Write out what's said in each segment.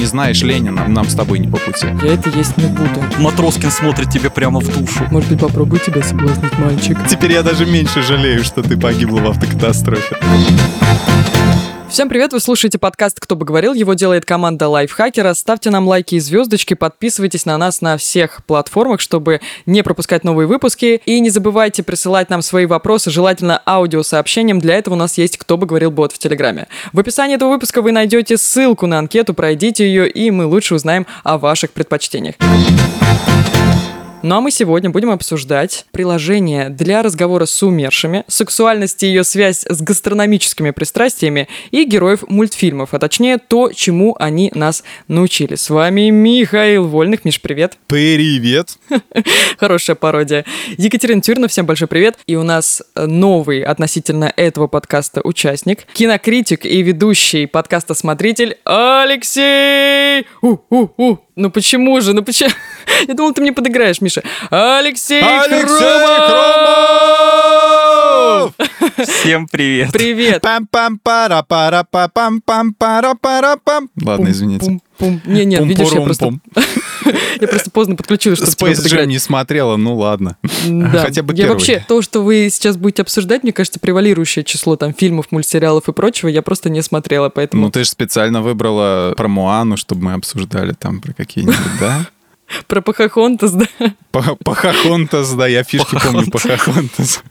не знаешь Ленина, нам с тобой не по пути. Я это есть не буду. Матроскин смотрит тебе прямо в душу. Может быть, попробуй тебя соблазнить, мальчик. Теперь я даже меньше жалею, что ты погибла в автокатастрофе. Всем привет, вы слушаете подкаст «Кто бы говорил», его делает команда Лайфхакера. Ставьте нам лайки и звездочки, подписывайтесь на нас на всех платформах, чтобы не пропускать новые выпуски. И не забывайте присылать нам свои вопросы, желательно аудиосообщением. Для этого у нас есть «Кто бы говорил» бот в Телеграме. В описании этого выпуска вы найдете ссылку на анкету, пройдите ее, и мы лучше узнаем о ваших предпочтениях. Ну а мы сегодня будем обсуждать приложение для разговора с умершими, сексуальность и ее связь с гастрономическими пристрастиями и героев мультфильмов, а точнее то, чему они нас научили. С вами Михаил Вольных. Миш, привет. Привет. Хорошая пародия. Екатерина Тюрина, всем большой привет. И у нас новый относительно этого подкаста участник, кинокритик и ведущий подкаста «Смотритель» Алексей! У-у-у! Ну почему же? Ну почему? Я думал, ты мне подыграешь, Миша. Алексей, Алексей Хромов! Всем привет. Привет. пам пам пара пара па пам пам пара пара пам Ладно, извините. Не, нет, видишь, я просто... Я просто поздно подключилась, чтобы Space Jam не смотрела, ну ладно. Да. Хотя бы я первый. вообще, то, что вы сейчас будете обсуждать, мне кажется, превалирующее число там фильмов, мультсериалов и прочего, я просто не смотрела, поэтому Ну ты же специально выбрала про Муану, чтобы мы обсуждали там про какие-нибудь, да? Про Похохонтас, да. Похохонтас, да, я фишки помню, Похохонтас.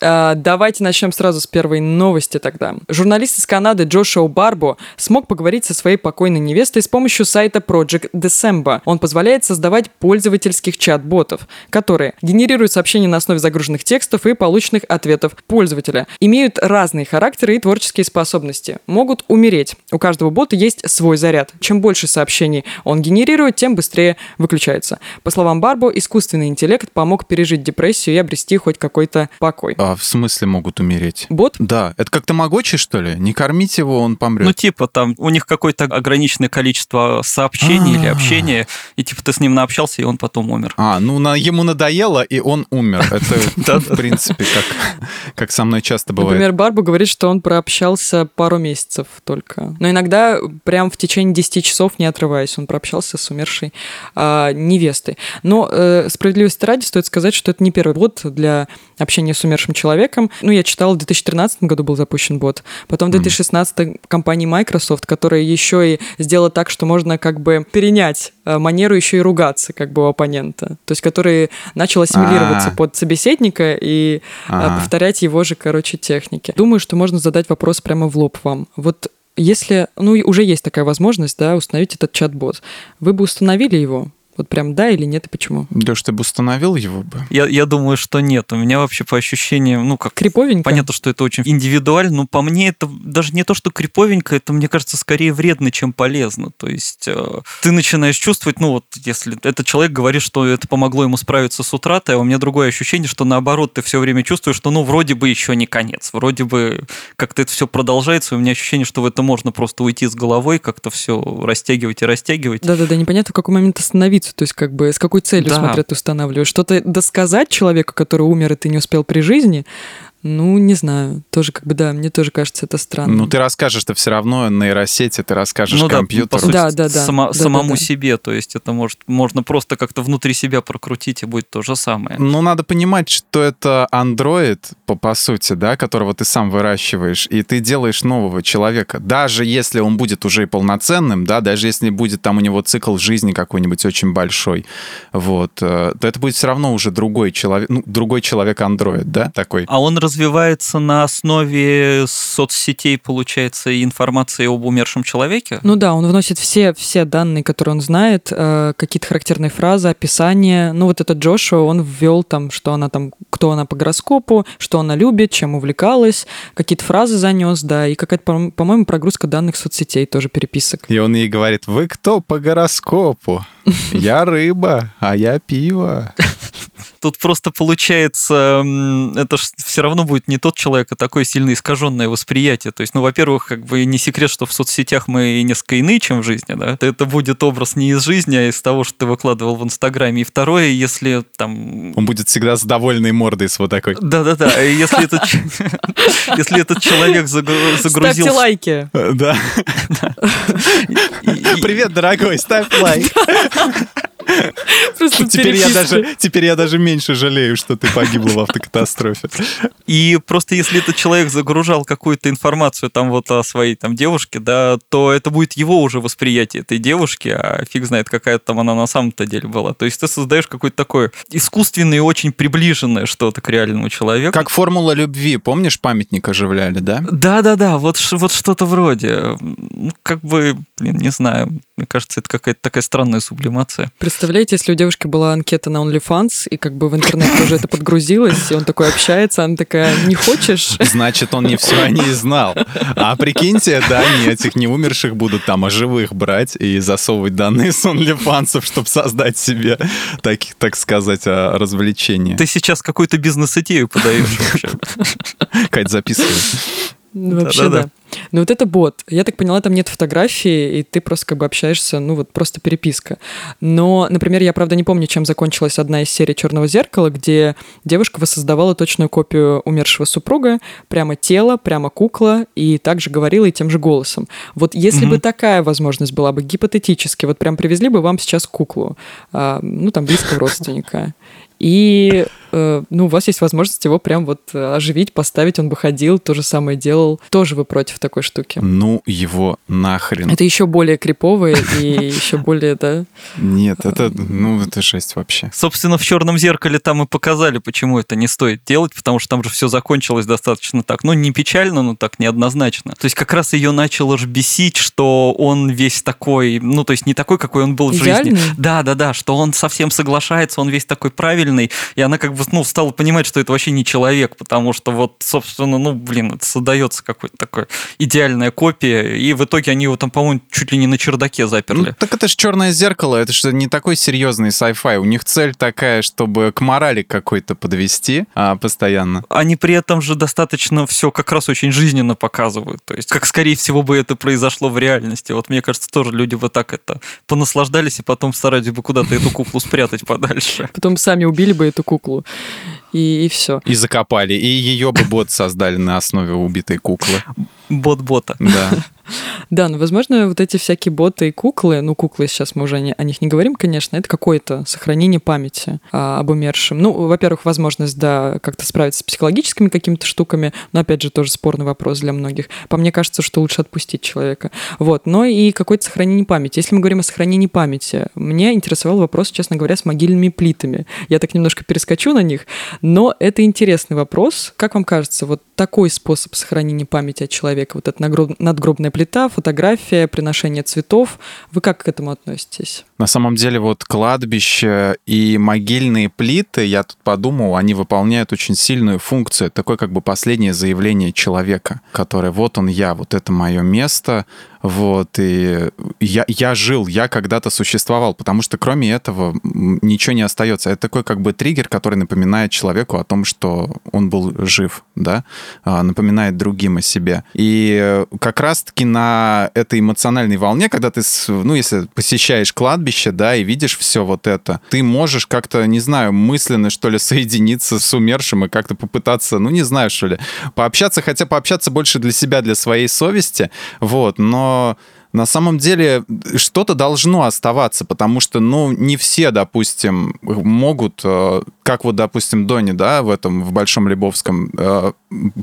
А, давайте начнем сразу с первой новости тогда. Журналист из Канады Джошуа Барбо смог поговорить со своей покойной невестой с помощью сайта Project December. Он позволяет создавать пользовательских чат-ботов, которые генерируют сообщения на основе загруженных текстов и полученных ответов пользователя. Имеют разные характеры и творческие способности. Могут умереть. У каждого бота есть свой заряд. Чем больше сообщений он генерирует, тем быстрее выключается. По словам Барбо, искусственный интеллект помог пережить депрессию и обрести хоть какой-то покой. А в смысле могут умереть? Бот Да, это как тамагочи, что ли? Не кормить его, он помрет. Ну, типа, там у них какое-то ограниченное количество сообщений или А. общения, и типа ты с ним наобщался, и он потом умер. А, ну на, ему надоело, и он умер. Это, в принципе, как, как со мной часто бывает. Например, Барбу говорит, что он прообщался пару месяцев только. Но иногда прям в течение 10 часов, не отрываясь, он прообщался с умершей а, невестой. Но э, справедливости ради стоит сказать, что это не первый бот для общения с умершим человеком. Ну, я читала, в 2013 году был запущен бот. Потом в 2016 компании Microsoft, которая еще и сделала так, что можно как бы перенять э, манеру еще и ругаться как бы у оппонента. То есть, который начал ассимилироваться А. под собеседника и Ага. повторять его же, короче, техники. Думаю, что можно задать вопрос прямо в лоб вам. Вот если, ну, уже есть такая возможность, да, установить этот чат-бот, вы бы установили его? Вот прям да или нет, и почему? Леш, ты бы установил его бы? Я, я думаю, что нет. У меня вообще по ощущениям, ну, как Криповенько? Понятно, что это очень индивидуально, но по мне это даже не то, что криповенько, это, мне кажется, скорее вредно, чем полезно. То есть э, ты начинаешь чувствовать, ну вот, если этот человек говорит, что это помогло ему справиться с утратой, а у меня другое ощущение, что наоборот, ты все время чувствуешь, что ну вроде бы еще не конец, вроде бы как-то это все продолжается, и у меня ощущение, что в это можно просто уйти с головой, как-то все растягивать и растягивать. Да-да-да, непонятно, в какой момент остановиться, то есть как бы с какой целью, Да. смотря ты устанавливаешь. Что-то досказать человеку, который умер, и ты не успел при жизни, ну, не знаю, тоже как бы, да, мне тоже кажется это странно. Ну, ты расскажешь-то все равно нейросети, ты расскажешь ну да, компьютеру. по сути, Да, да, да. сама- Да, самому да, да. себе. То есть это может, можно просто как-то внутри себя прокрутить, и будет то же самое. Ну, надо понимать, что это андроид, по, по сути, да, которого ты сам выращиваешь, и ты делаешь нового человека. Даже если он будет уже и полноценным, да, даже если будет там у него цикл жизни какой-нибудь очень большой, вот, э, то это будет все равно уже другой человек, ну, другой человек-андроид, да, такой. А он развивается на основе соцсетей, получается, и информации об умершем человеке? Ну да, он вносит все, все данные, которые он знает, э, какие-то характерные фразы, описания. Ну вот этот Джошуа, он ввел там, что она там, кто она по гороскопу, что она любит, чем увлекалась, какие-то фразы занес, да, и какая-то, по- по-моему, прогрузка данных соцсетей, тоже переписок. И он ей говорит, вы кто по гороскопу? Я рыба, а я пиво. Тут просто получается, это все равно будет не тот человек, а такое сильно искаженное восприятие. То есть, ну, во-первых, как бы не секрет, что в соцсетях мы несколько иные, чем в жизни, да. Это будет образ не из жизни, а из того, что ты выкладывал в Инстаграме. И второе, если там... Он будет всегда с довольной мордой, с вот такой. Да-да-да. Если этот, если этот человек загрузил... Ставьте лайки. Да. Привет, дорогой, ставь лайк. Просто теперь я, даже, теперь я даже меньше жалею, что ты погибла в автокатастрофе. И просто если этот человек загружал какую-то информацию там вот о своей там девушке, да, то это будет его уже восприятие этой девушки, а фиг знает, какая там она на самом-то деле была. То есть ты создаешь какое-то такое искусственное и очень приближенное что-то к реальному человеку. Как формула любви, помнишь, памятник оживляли, да? Да-да-да, вот, вот что-то вроде. Ну, как бы, блин, не знаю, мне кажется, это какая-то такая странная сублимация. Представляете, если у девушки была анкета на OnlyFans, и как бы в интернет тоже это подгрузилось, и он такой общается, она такая, не хочешь? Значит, он не все о ней знал. А прикиньте, да, они этих неумерших будут там, а живых брать и засовывать данные с OnlyFans, чтобы создать себе, так, так сказать, а, развлечение. Ты сейчас какую-то бизнес-идею подаешь вообще. Кать, записывай. Ну, вообще, да. Ну вот это бот. Я так поняла, там нет фотографии, и ты просто как бы общаешься, ну вот просто переписка. Но, например, я, правда, не помню, чем закончилась одна из серий «Черного зеркала», где девушка воссоздавала точную копию умершего супруга, прямо тело, прямо кукла, и также говорила и тем же голосом. Вот если угу. бы такая возможность была бы гипотетически, вот прям привезли бы вам сейчас куклу, а, ну там близкого родственника, и э, ну, у вас есть возможность его прям вот э, оживить, поставить, он бы ходил, то же самое делал. Тоже вы против такой штуки? Ну, его нахрен. Это еще более криповое и еще более, да? Нет, это, ну, это жесть вообще. Собственно, в черном зеркале там и показали, почему это не стоит делать, потому что там же все закончилось достаточно так. Ну, не печально, но так неоднозначно. То есть как раз ее начало ж бесить, что он весь такой, ну, то есть не такой, какой он был в жизни. Да, да, да, что он совсем соглашается, он весь такой правильный, правильный, и она как бы, ну, стала понимать, что это вообще не человек, потому что вот, собственно, ну, блин, это создается какой-то такой идеальная копия, и в итоге они его там, по-моему, чуть ли не на чердаке заперли. Ну, так это же черное зеркало, это же не такой серьезный sci-fi. У них цель такая, чтобы к морали какой-то подвести а, постоянно. Они при этом же достаточно все как раз очень жизненно показывают. То есть, как скорее всего бы это произошло в реальности. Вот мне кажется, тоже люди вот так это понаслаждались и потом старались бы куда-то эту куклу спрятать подальше. Потом сами убили бы эту куклу, и, и все. И закопали, и ее бы бот создали на основе убитой куклы. Бот-бота. Да. Да, но, возможно, вот эти всякие боты и куклы, ну, куклы сейчас мы уже не, о них не говорим, конечно, это какое-то сохранение памяти а, об умершем. Ну, во-первых, возможность, да, как-то справиться с психологическими какими-то штуками, но, опять же, тоже спорный вопрос для многих. По мне кажется, что лучше отпустить человека. Вот, но и какое-то сохранение памяти. Если мы говорим о сохранении памяти, мне интересовал вопрос, честно говоря, с могильными плитами. Я так немножко перескочу на них, но это интересный вопрос. Как вам кажется, вот такой способ сохранения памяти от человека, вот эта надгробная плита, фотография, приношение цветов. Вы как к этому относитесь? На самом деле вот кладбище и могильные плиты, я тут подумал, они выполняют очень сильную функцию. Такое как бы последнее заявление человека, которое вот он я, вот это мое место, вот, и я, я жил, я когда-то существовал, потому что кроме этого ничего не остается. Это такой как бы триггер, который напоминает человеку о том, что он был жив, да, а, напоминает другим о себе. И как раз-таки на этой эмоциональной волне, когда ты, ну, если посещаешь кладбище, да, и видишь все вот это, ты можешь как-то, не знаю, мысленно, что ли, соединиться с умершим и как-то попытаться, ну, не знаю, что ли, пообщаться, хотя пообщаться больше для себя, для своей совести, вот, но на самом деле что-то должно оставаться, потому что, ну, не все, допустим, могут, э, как вот, допустим, Дони, да, в этом, в Большом Лебовском, э,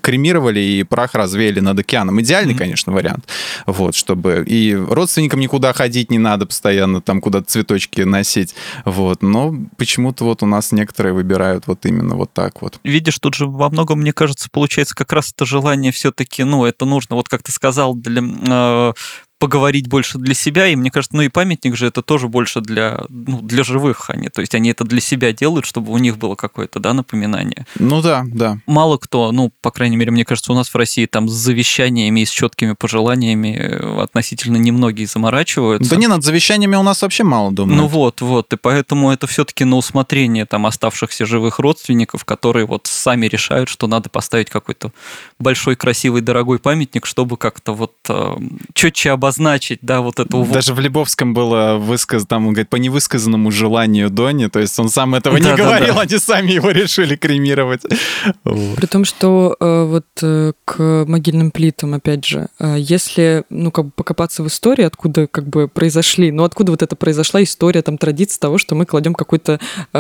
кремировали и прах развеяли над океаном. Идеальный, mm-hmm. конечно, вариант. Вот, чтобы и родственникам никуда ходить не надо постоянно, там, куда-то цветочки носить. Вот, но почему-то вот у нас некоторые выбирают вот именно вот так вот. Видишь, тут же во многом, мне кажется, получается как раз это желание все-таки, ну, это нужно, вот как ты сказал, для э, поговорить больше для себя, и мне кажется, ну и памятник же это тоже больше для, ну, для живых они, то есть они это для себя делают, чтобы у них было какое-то, да, напоминание. Ну да, да. Мало кто, ну, по крайней мере, мне кажется, у нас в России там с завещаниями и с четкими пожеланиями э, относительно немногие заморачиваются. Да не, над завещаниями у нас вообще мало думают. Ну вот, вот, и поэтому это все-таки на усмотрение там оставшихся живых родственников, которые вот сами решают, что надо поставить какой-то большой, красивый, дорогой памятник, чтобы как-то вот э, четче обозначить, да, вот это Даже в Лебовском было высказано, там, он говорит, по невысказанному желанию Дони, то есть он сам этого не говорил, они сами его решили кремировать. При том, что э, вот э, к могильным плитам, опять же, э, если, ну, как бы покопаться в истории, откуда как бы произошли, ну, откуда вот это произошла история, там, традиция того, что мы кладем какой-то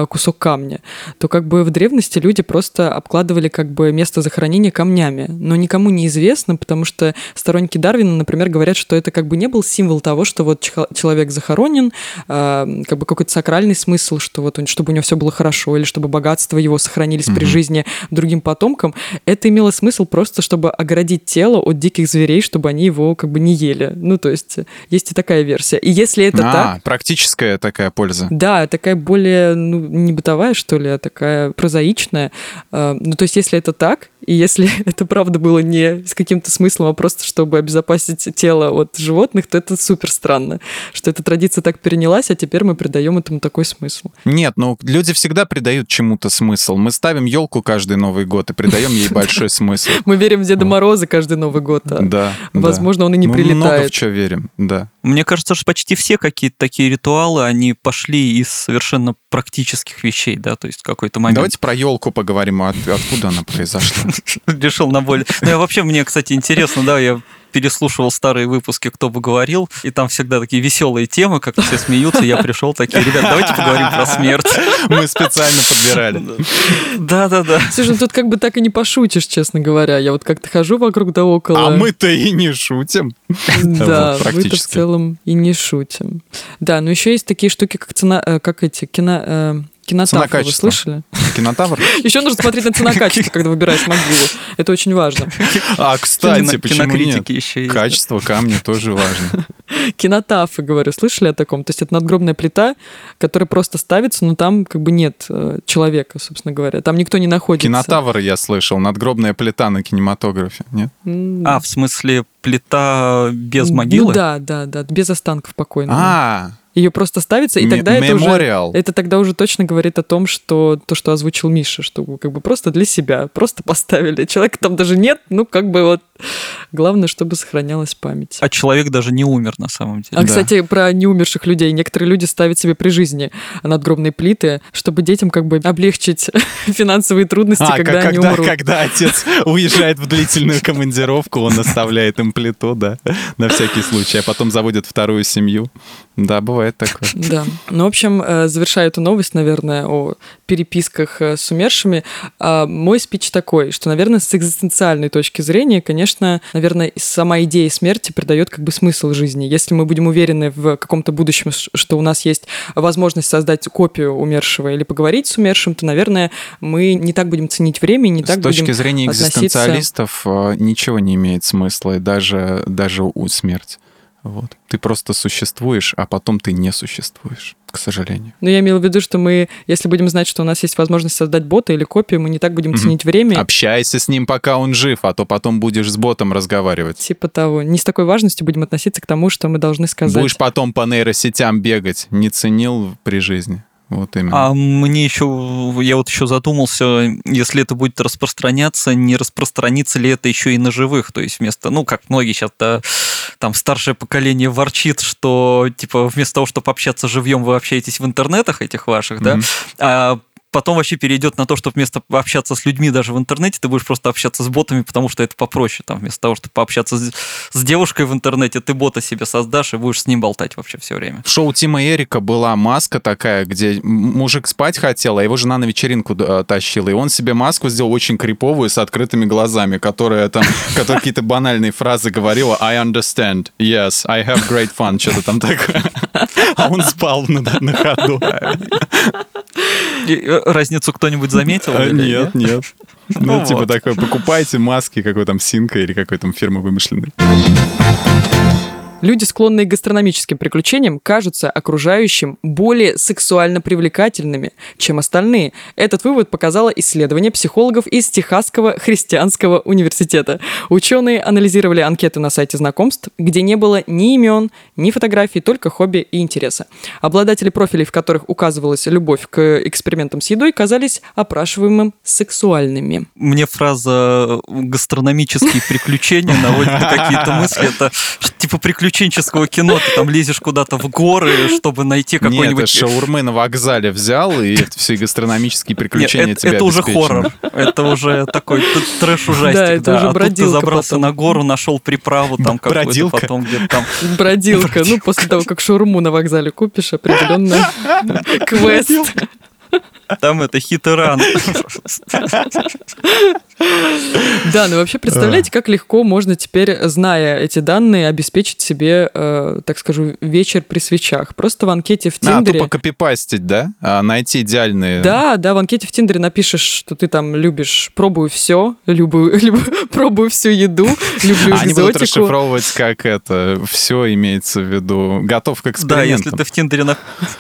кусок камня, то как бы в древности люди просто обкладывали как бы место захоронения камнями, но никому не известно, потому что сторонники Дарвина, например, говорят, что это как бы не был символ того, что вот человек захоронен, как бы какой-то сакральный смысл, что вот он, чтобы у него все было хорошо, или чтобы богатства его сохранились mm-hmm. при жизни другим потомкам, это имело смысл просто, чтобы оградить тело от диких зверей, чтобы они его как бы не ели. Ну, то есть есть и такая версия. И если это а, так... практическая такая польза. Да, такая более, ну, не бытовая, что ли, а такая прозаичная. Ну, то есть если это так, и если это правда было не с каким-то смыслом, а просто чтобы обезопасить тело от животных, то это супер странно, что эта традиция так перенялась, а теперь мы придаем этому такой смысл. Нет, ну люди всегда придают чему-то смысл. Мы ставим елку каждый Новый год и придаем ей большой смысл. Мы верим в Деда Мороза каждый Новый год. А да. Возможно, он и не прилетает. много в что верим, да. Мне кажется, что почти все какие-то такие ритуалы, они пошли из совершенно практических вещей, да, то есть какой-то момент. Давайте про елку поговорим, от, откуда она произошла. Решил на более... Ну, я вообще, мне, кстати, интересно, да, я переслушивал старые выпуски «Кто бы говорил», и там всегда такие веселые темы, как все смеются. Я пришел такие, ребят, давайте поговорим про смерть. Мы специально подбирали. Да-да-да. Слушай, ну тут как бы так и не пошутишь, честно говоря. Я вот как-то хожу вокруг да около. А мы-то и не шутим. Да, мы-то в целом и не шутим. Да, но еще есть такие штуки, как цена, э, как эти кино э, Кинотавр, вы слышали? Кинотавр? Еще нужно смотреть на ценокачество, когда выбираешь могилу. Это очень важно. А, кстати, почему нет? еще Качество камня тоже важно. Кинотафы, говорю, слышали о таком? То есть это надгробная плита, которая просто ставится, но там как бы нет э, человека, собственно говоря. Там никто не находится. Кинотавр я слышал, надгробная плита на кинематографе, нет? А, в смысле плита без могилы? Ну да, да, да, без останков покойного. А, ее просто ставится, и тогда это уже, это тогда уже точно говорит о том, что то, что озвучил Миша, что как бы просто для себя, просто поставили. Человека там даже нет, ну как бы вот главное, чтобы сохранялась память. А человек даже не умер на самом деле. А, да. кстати, про неумерших людей. Некоторые люди ставят себе при жизни надгробные плиты, чтобы детям как бы облегчить финансовые трудности, а, когда, когда они умрут. Когда отец уезжает в длительную командировку, он оставляет им плиту, да, на всякий случай, а потом заводит вторую семью. Да, бывает такое. Да. Ну, в общем, э, завершая эту новость, наверное, о переписках э, с умершими, а, мой спич такой, что, наверное, с экзистенциальной точки зрения, конечно, наверное, сама идея смерти придает как бы смысл жизни. Если мы будем уверены в каком-то будущем, что у нас есть возможность создать копию умершего или поговорить с умершим, то, наверное, мы не так будем ценить время, не так С точки зрения экзистенциалистов относиться... Э, ничего не имеет смысла, и даже, даже у смерти. Вот. Ты просто существуешь, а потом ты не существуешь, к сожалению. Ну, я имела в виду, что мы, если будем знать, что у нас есть возможность создать бота или копию, мы не так будем ценить mm-hmm. время. Общайся с ним, пока он жив, а то потом будешь с ботом разговаривать. Типа того. Не с такой важностью будем относиться к тому, что мы должны сказать. Будешь потом по нейросетям бегать. Не ценил при жизни. Вот именно. А мне еще, я вот еще задумался, если это будет распространяться, не распространится ли это еще и на живых, то есть вместо, ну, как многие сейчас, да, там старшее поколение ворчит, что, типа, вместо того, чтобы общаться живьем, вы общаетесь в интернетах этих ваших, mm-hmm. да, а потом вообще перейдет на то, что вместо общаться с людьми даже в интернете, ты будешь просто общаться с ботами, потому что это попроще. Там, вместо того, чтобы пообщаться с, с девушкой в интернете, ты бота себе создашь и будешь с ним болтать вообще все время. В шоу Тима Эрика была маска такая, где мужик спать хотел, а его жена на вечеринку э, тащила. И он себе маску сделал очень криповую с открытыми глазами, которая там, которая какие-то банальные фразы говорила. I understand. Yes, I have great fun. Что-то там такое. А он спал на, на ходу. Разницу кто-нибудь заметил? А, нет, нет. Ну, типа такой, покупайте маски, какой там Синка или какой там фирмы вымышленной. Люди, склонные к гастрономическим приключениям, кажутся окружающим более сексуально привлекательными, чем остальные. Этот вывод показало исследование психологов из Техасского христианского университета. Ученые анализировали анкеты на сайте знакомств, где не было ни имен, ни фотографий, только хобби и интереса. Обладатели профилей, в которых указывалась любовь к экспериментам с едой, казались опрашиваемым сексуальными. Мне фраза «гастрономические приключения» наводит на какие-то мысли. Это типа приключенческого кино. Ты там лезешь куда-то в горы, чтобы найти какой-нибудь... Нет, это шаурмы на вокзале взял, и все гастрономические приключения Нет, тебя это, это уже хоррор. Это уже такой трэш-ужастик. Да, это уже а тут ты бродилка забрался потом. на гору, нашел приправу там какую-то, Бродилка. потом где-то там... Бродилка. Ну, после того, как шаурму на вокзале купишь, определенно квест. Там это хит и ран. Да, ну вообще представляете, как легко можно теперь, зная эти данные, обеспечить себе, э, так скажу, вечер при свечах. Просто в анкете в А, Тиндере... тупо копипастить, да? А, найти идеальные... Да, да, в анкете в Тиндере напишешь, что ты там любишь, пробую все, любую, люб- пробую всю еду, люблю А Они будут экзотику. расшифровывать, как это все имеется в виду. Готов к Да, экспериментам. если ты в Тиндере на-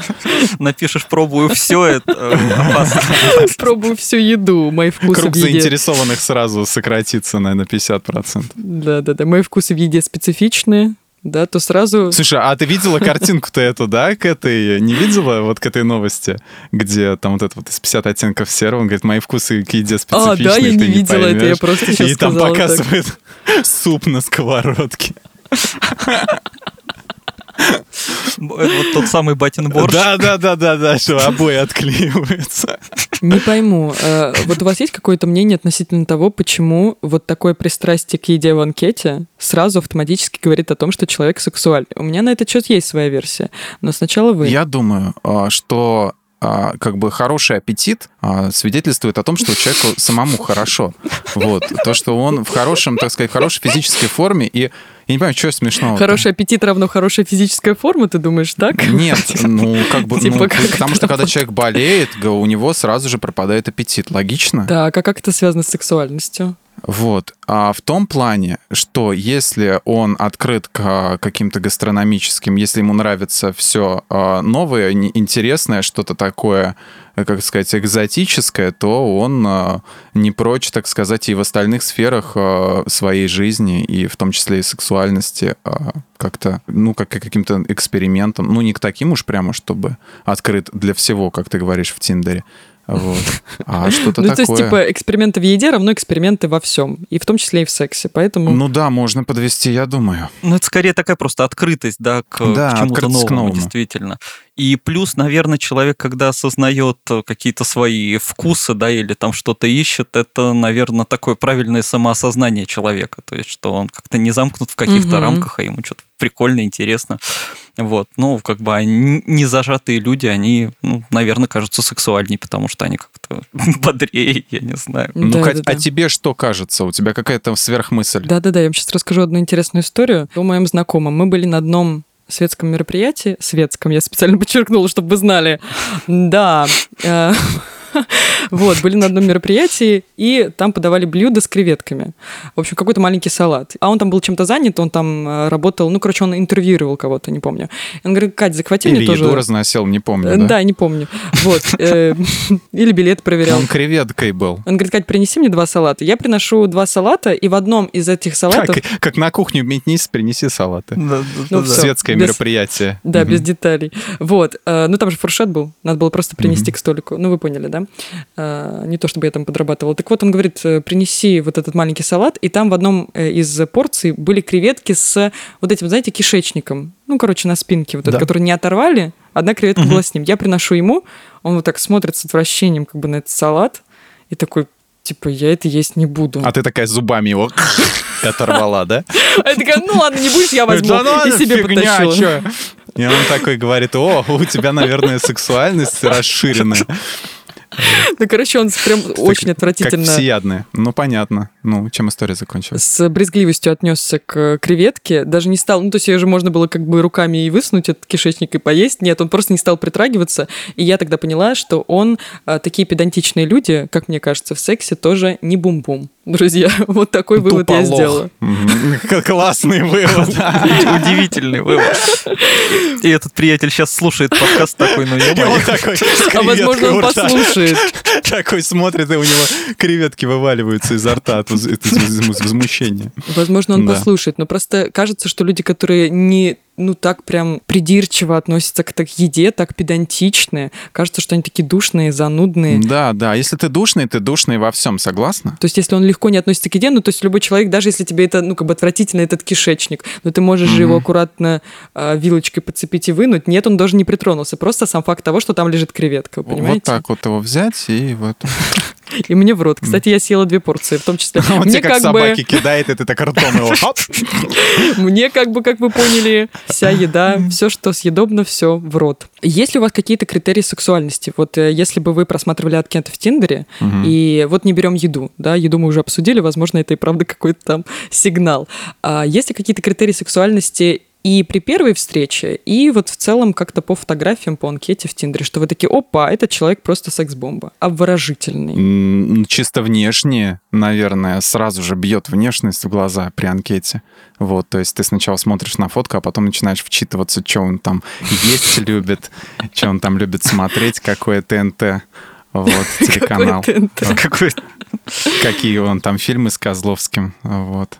напишешь «пробую все», это опасно. Пробую всю еду, мои вкусы Круг в еде. заинтересованных сразу сократится, наверное, на 50%. Да, да, да, мои вкусы в еде специфичные, да, то сразу... Слушай, а ты видела картинку-то эту, да, к этой? Не видела вот к этой новости, где там вот это вот из 50 оттенков серого, он говорит, мои вкусы к еде А, специфичные, да, я ты не видела это, я поймешь». просто сейчас И там так. показывает суп на сковородке. Вот тот самый батин борщ. Да, да, да, да, да, что обои отклеиваются. Не пойму, э, вот у вас есть какое-то мнение относительно того, почему вот такое пристрастие к еде в анкете сразу автоматически говорит о том, что человек сексуальный? У меня на этот счет есть своя версия, но сначала вы. Я думаю, а, что как бы хороший аппетит а, свидетельствует о том, что человеку самому хорошо. Вот. То, что он в хорошем, так сказать, в хорошей физической форме. И я не понимаю, что смешного. Хороший аппетит равно хорошая физическая форма, ты думаешь, так? Нет, ну как бы, Типа ну, как потому что когда человек болеет, у него сразу же пропадает аппетит. Логично? Так, а как это связано с сексуальностью? Вот. А в том плане, что если он открыт к а, каким-то гастрономическим, если ему нравится все новое, не- интересное, что-то такое, э, как сказать, экзотическое, то он а, не прочь, так сказать, и в остальных сферах а, своей жизни, и в том числе и сексуальности, а, как-то, ну, как каким-то экспериментам, ну, не к таким уж прямо, чтобы открыт для всего, как ты говоришь в Тиндере, вот. А что-то ну, то такое. есть, типа, эксперименты в еде равно эксперименты во всем, и в том числе и в сексе, поэтому... Ну да, можно подвести, я думаю. Ну, это скорее такая просто открытость, да, к, Да, к чему-то к новому, действительно. И плюс, наверное, человек, когда осознает э, какие-то свои вкусы, да, или там что-то ищет, это, наверное, такое правильное самоосознание человека. То есть, что он как-то не замкнут в каких-то рамках, а ему что-то прикольно, интересно. Вот. Ну, как бы они, не зажатые люди, они, ну, наверное, кажутся сексуальнее, потому что они как-то бодрее, я не знаю. Ну, Да, Кать, да, а да. тебе что кажется? У тебя какая-то сверхмысль? Да-да-да, я вам сейчас расскажу одну интересную историю о моем знакомом. Мы были на одном светском мероприятии, светском, я специально подчеркнула, чтобы вы знали. Да. Вот, были на одном мероприятии, и там подавали блюдо с креветками. В общем, какой-то маленький салат. А он там был чем-то занят, он там э, работал, ну, короче, он интервьюировал кого-то, не помню. Он говорит, Кать, захвати Или мне тоже... еду разносил, не помню, Э, да? Да, не помню. Вот. э, Или билет проверял. Он креветкой был. Он говорит, Кать, принеси мне два салата. Я приношу два салата, и в одном из этих салатов... Как, как на кухню метнись, принеси салаты. Ну, всё, Светское без- мероприятие. Да, без деталей. Вот. Ну, там же фуршет был. Надо было просто принести к столику. Ну, вы поняли, да? Э, Не то, чтобы я там подрабатывала. Так вот, он говорит, э, принеси вот этот маленький салат, и там в одном э, из порций были креветки с вот этим, знаете, кишечником. Ну, короче, на спинке, вот Да. этот, который не оторвали. Одна креветка Мгм. была с ним. Я приношу ему, он вот так смотрит с отвращением как бы на этот салат, и такой, типа, я это есть не буду. А ты такая зубами его оторвала, да? А я такая, ну ладно, не будешь, я возьму. Ну и себе потащила. И он такой говорит, о, у тебя, наверное, сексуальность расширенная. Ну, короче, он прям очень Как отвратительно всеядные. Ну, понятно. Ну, чем история закончилась? с брезгливостью отнесся к креветке, даже не стал, ну, то есть ее же можно было как бы руками и высунуть этот кишечник и поесть. Нет, он просто не стал притрагиваться. И я тогда поняла, что он, а, такие педантичные люди, как мне кажется, в сексе тоже не бум-бум. Друзья, вот такой вывод я сделала. Классный вывод. Удивительный вывод. И этот приятель сейчас слушает подкаст такой, ну он такой, с А возможно, он у рта. послушает. Такой смотрит, и у него креветки вываливаются изо рта от воз- от воз- возмущения. Возможно, он послушает, но просто кажется, что люди, которые не ну так прям придирчиво относятся к, так еде, так педантичные, кажется, что они такие душные, занудные. Да, да. Если ты душный, ты душный во всем, согласна? То есть, если он легко не относится к еде, ну, то есть любой человек, даже если тебе это, ну, как бы отвратительно, этот кишечник, но ты можешь же его аккуратно а, вилочкой подцепить и вынуть. Нет, он даже не притронулся. Просто сам факт того, что там лежит креветка, понимаете? Вот так вот его взять и вот. И мне в рот. Кстати, я съела две порции, в том числе. Он мне тебе как как собаки бы, кидает, и ты так ртом его мне как бы, как вы поняли, вся еда, все, что съедобно, все в рот. Есть ли у вас какие-то критерии сексуальности? Вот э, если бы вы просматривали анкеты в Тиндере, и вот не берем еду, да, еду мы уже обсудили, возможно, это и правда какой-то там сигнал. А есть ли какие-то критерии сексуальности и при первой встрече, и вот в целом как-то по фотографиям, по анкете в Тиндере, что вы такие, опа, этот человек просто секс-бомба, обворожительный. Чисто внешне, наверное, сразу же бьет внешность в глаза при анкете. Вот, то есть ты сначала смотришь на фотку, а потом начинаешь вчитываться, что он там есть любит, что он там любит смотреть, какое ТНТ, вот, телеканал. Какой Какие он там фильмы с Козловским, вот,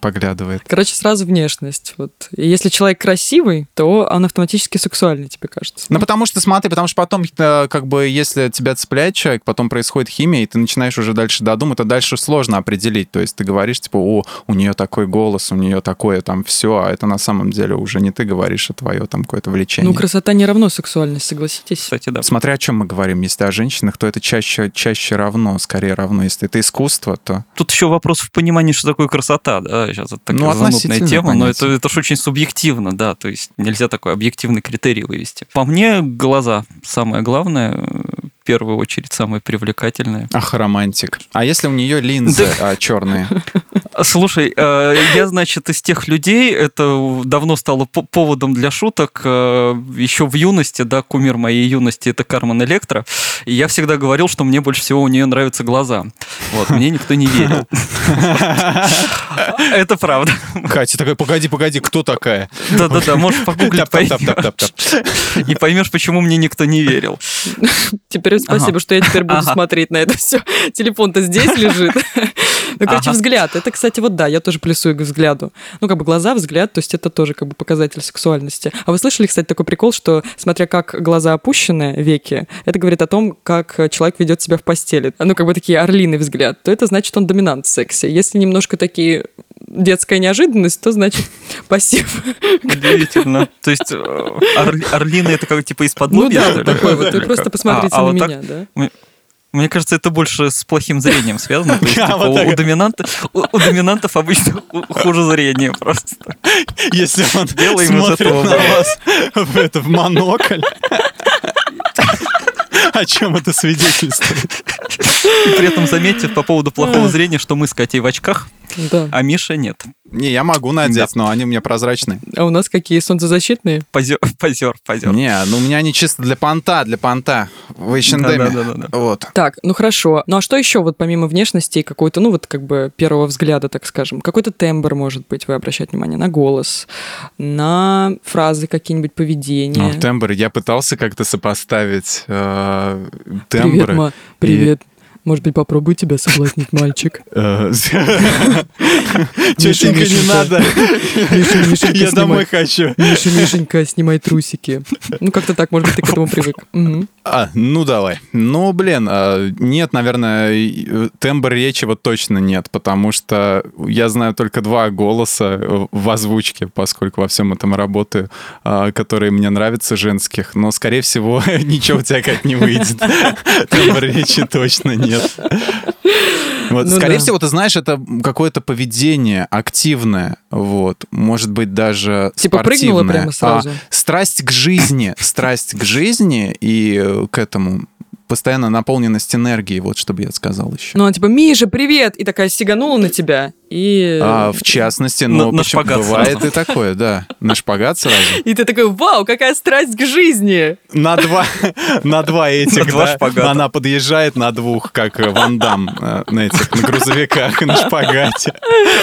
поглядывает. Короче, сразу внешность. Вот. И если человек красивый, то он автоматически сексуальный, тебе кажется. Ну, потому что, смотри, потому что потом, э, как бы, если тебя цепляет человек, потом происходит химия, и ты начинаешь уже дальше додумать, то дальше сложно определить. То есть ты говоришь, типа, о, у нее такой голос, у нее такое там все, а это на самом деле уже не ты говоришь, а твое там какое-то влечение. Ну, красота не равно сексуальность, согласитесь? Кстати, да. Смотря о чем мы говорим. Если о женщинах, то это чаще, чаще равно, скорее равно. Если это искусство, то... Тут еще вопрос в понимании, что такое красота, да, сейчас это такая Ну, занудная тема, но понятие. это, это ж очень субъективно, да, то есть нельзя такой объективный критерий вывести. По мне, глаза самое главное, первую очередь самое привлекательное. Ах, романтик. А если у нее линзы а, черные? Слушай, э, я, значит, из тех людей, это давно стало по- поводом для шуток, э, еще в юности, да, кумир моей юности это Кармен Электро, и я всегда говорил, что мне больше всего у нее нравятся глаза. Вот, мне никто не верил. Это правда. Катя такая, погоди, погоди, кто такая? Да-да-да, можешь погуглить, и поймешь, почему мне никто не верил. Теперь спасибо, Ага. что я теперь буду Ага. смотреть на это все. Телефон-то здесь лежит. Ну, короче, Ага. взгляд. Это, кстати, вот да, я тоже плюсую к взгляду. Ну, как бы глаза, взгляд, то есть это тоже как бы показатель сексуальности. А вы слышали, кстати, такой прикол, что смотря как глаза опущены, веки, это говорит о том, как человек ведет себя в постели. Ну, как бы такие орлиный взгляд, то это значит, он доминант в сексе. Если немножко такие детская неожиданность, то значит пассив. Удивительно. То есть э, орли- орлины это как типа из-под Ну да, что вот ли? такой вот. Вы просто как? посмотрите А, а на вот так? меня, да? Мне- кажется, это больше с плохим зрением связано. То есть, А, типа, у, доминанта- у- у доминантов обычно ху- хуже зрение просто. Если он Делаем смотрит на вас в, это, в монокль. О чем это свидетельствует? И при этом заметьте по поводу плохого зрения, что мы с Катей в очках, Да. а Миша нет. Не, я могу надеть, но они у меня прозрачные. А у нас какие солнцезащитные? Позер, позер, позер. Не, ну у меня они чисто для понта, для понта. В H&M. Вот. Так, ну хорошо. Ну а что еще вот помимо внешности и какой-то, ну вот как бы первого взгляда, так скажем, какой-то тембр может быть, вы обращаете внимание на голос, на фразы какие-нибудь, поведение. Ну, тембр. Я пытался как-то сопоставить э, Привет, тембры. ма, привет. Может быть, попробуй тебя соблазнить, мальчик. Э, Тетенька, не Мишенька. надо. Я домой хочу. Миша, Мишенька, снимай трусики. Ну, как-то так, может быть, ты к этому привык. А, ну давай. Ну, блин, а, нет, наверное, э, тембр речи вот точно нет, потому что я знаю только два голоса э, в озвучке, поскольку во всем этом работаю, а, которые мне нравятся женских, но, скорее всего, ничего у тебя как не выйдет. Тембр речи точно нет. Вот, Ну скорее да. всего, ты знаешь, это какое-то поведение активное, вот, может быть, даже Типа прыгнула спортивное. прямо сразу? А, страсть к жизни, страсть к жизни и э, к этому постоянно наполненность энергией, вот чтобы я сказал еще. Ну, она типа, Миша, привет! И такая сиганула на тебя. И... А, в частности, ну, На- на почему- шпагат бывает сразу. и такое, да. На шпагат сразу. И ты такой, вау, какая страсть к жизни! На два, на два этих, На два да. шпагата. Она подъезжает на двух, как э, Ван Дам э, на этих, на грузовиках, на шпагате.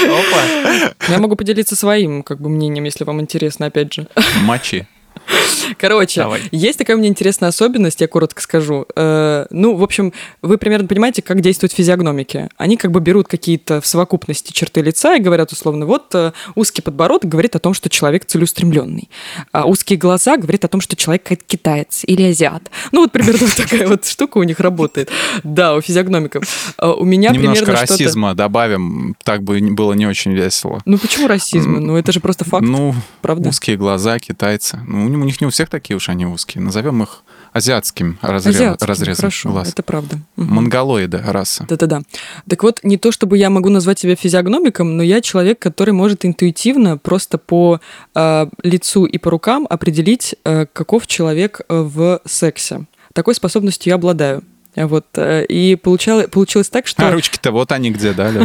Опа. Я могу поделиться своим, как бы, мнением, если вам интересно, опять же. Мочи. Короче, Давай. есть такая у меня интересная особенность, я коротко скажу. Э, ну, в общем, вы примерно понимаете, как действуют физиогномики. Они как бы берут какие-то в совокупности черты лица и говорят условно, вот э, узкий подбородок говорит о том, что человек целеустремленный, а узкие глаза говорит о том, что человек ки- китаец или азиат. Ну, вот примерно такая вот штука у них работает. Да, у физиогномиков. А У меня Немножко примерно что-то... расизма добавим, так бы было не очень весело. Ну, почему расизм? Ну, это же просто факт, Ну, правда? узкие глаза, китайцы. Ну, у них- не у всех такие уж они узкие. Назовем их азиатским разрез- Азиатский, разрезом хорошо, глаз. это правда. Монголоиды раса. Да-да-да. Так вот, не то чтобы я могу назвать себя физиогномиком, но я человек, который может интуитивно просто по э, лицу и по рукам определить, э, каков человек э, в сексе. Такой способностью я обладаю. Вот. э, И получало- получилось так, что... А ручки-то вот они где, да?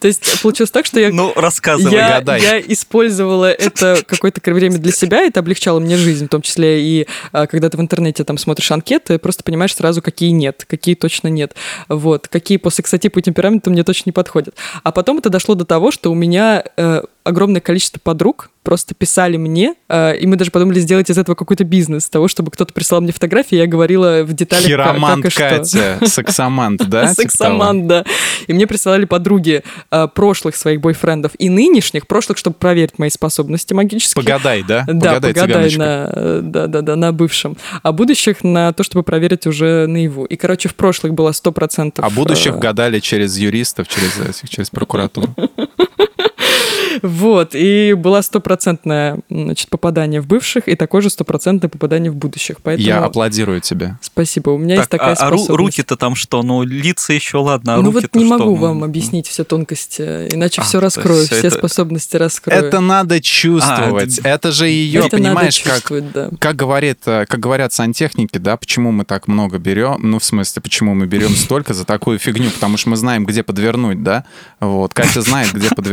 То есть получилось так, что я... Ну, рассказывай. я, гадай. я использовала это какое-то время для себя, это облегчало мне жизнь, в том числе и а, когда ты в интернете там смотришь анкеты, просто понимаешь сразу, какие нет, какие точно нет, вот, какие по сексотипу и темпераменту мне точно не подходят. А потом это дошло до того, что у меня э, огромное количество подруг просто писали мне, э, и мы даже подумали сделать из этого какой-то бизнес, того, чтобы кто-то прислал мне фотографии, я говорила в деталях, как- Хиромант как и что. Катя, сексомант, да? типа того? Сексоман, да. И мне присылали подруги э, прошлых своих бойфрендов и нынешних, прошлых, чтобы проверить мои способности магические. Погадай, да? Да, Погадай, погадай на, да, да, да, на бывшем. А будущих на то, чтобы проверить уже наяву. И, короче, в прошлых было 100%. А будущих э, гадали через юристов, через через прокуратуру. Вот, и была стопроцентное значит, попадание в бывших и такое же стопроцентное попадание в будущих. Поэтому Я аплодирую тебе. спасибо, у меня есть Так, такая а, а ру- способность. руки-то там что? Ну, лица еще ладно, а ну вот не что? могу Ну, вам объяснить все тонкости, иначе А, все есть раскрою, все это- способности раскрою. Это надо чувствовать. А, Это же ее, Это понимаешь, надо как чувствовать, да. как говорит, э, как говорят сантехники, да, почему мы так много берем, ну, в смысле, почему мы берем столько за такую фигню, потому что мы знаем, где подвернуть, да, вот, Катя знает, где подвернуть,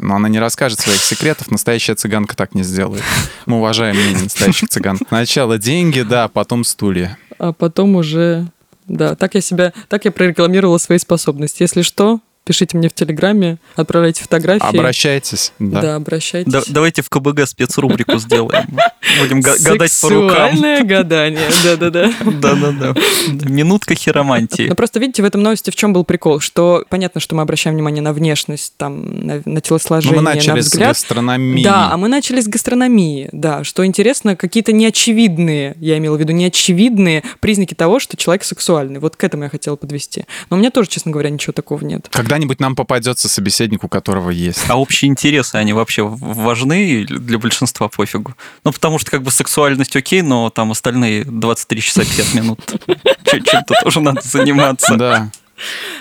но она не расскажет своих секретов, настоящая цыганка так не сделает. Мы уважаем мнение настоящих цыган. Сначала деньги, да, потом стулья. А потом уже... Да, так я себя... Так я прорекламировала свои способности. Если что, пишите мне в Телеграме, отправляйте фотографии. Обращайтесь, Да, да. обращайтесь. Да- давайте в КБГ спецрубрику сделаем. Будем га- гадать по рукам. Сексуальное гадание, да-да-да. Да-да-да. Минутка хиромантии. Но просто видите, в этом новости в чем был прикол? Что понятно, что мы обращаем внимание на внешность, там, на, на телосложение, мы на начали с взгляд. гастрономии. Да, а мы начали с гастрономии, да. Что интересно, какие-то неочевидные, я имела в виду, неочевидные признаки того, что человек сексуальный. Вот к этому я хотела подвести. Но у меня тоже, честно говоря, ничего такого нет. Когда-нибудь нам попадется собеседник, у которого есть. А общие интересы, они вообще важны для большинства пофигу? Ну, потому что как бы сексуальность окей, но там остальные 23 часа 50 минут. Чем-то тоже надо заниматься. Да.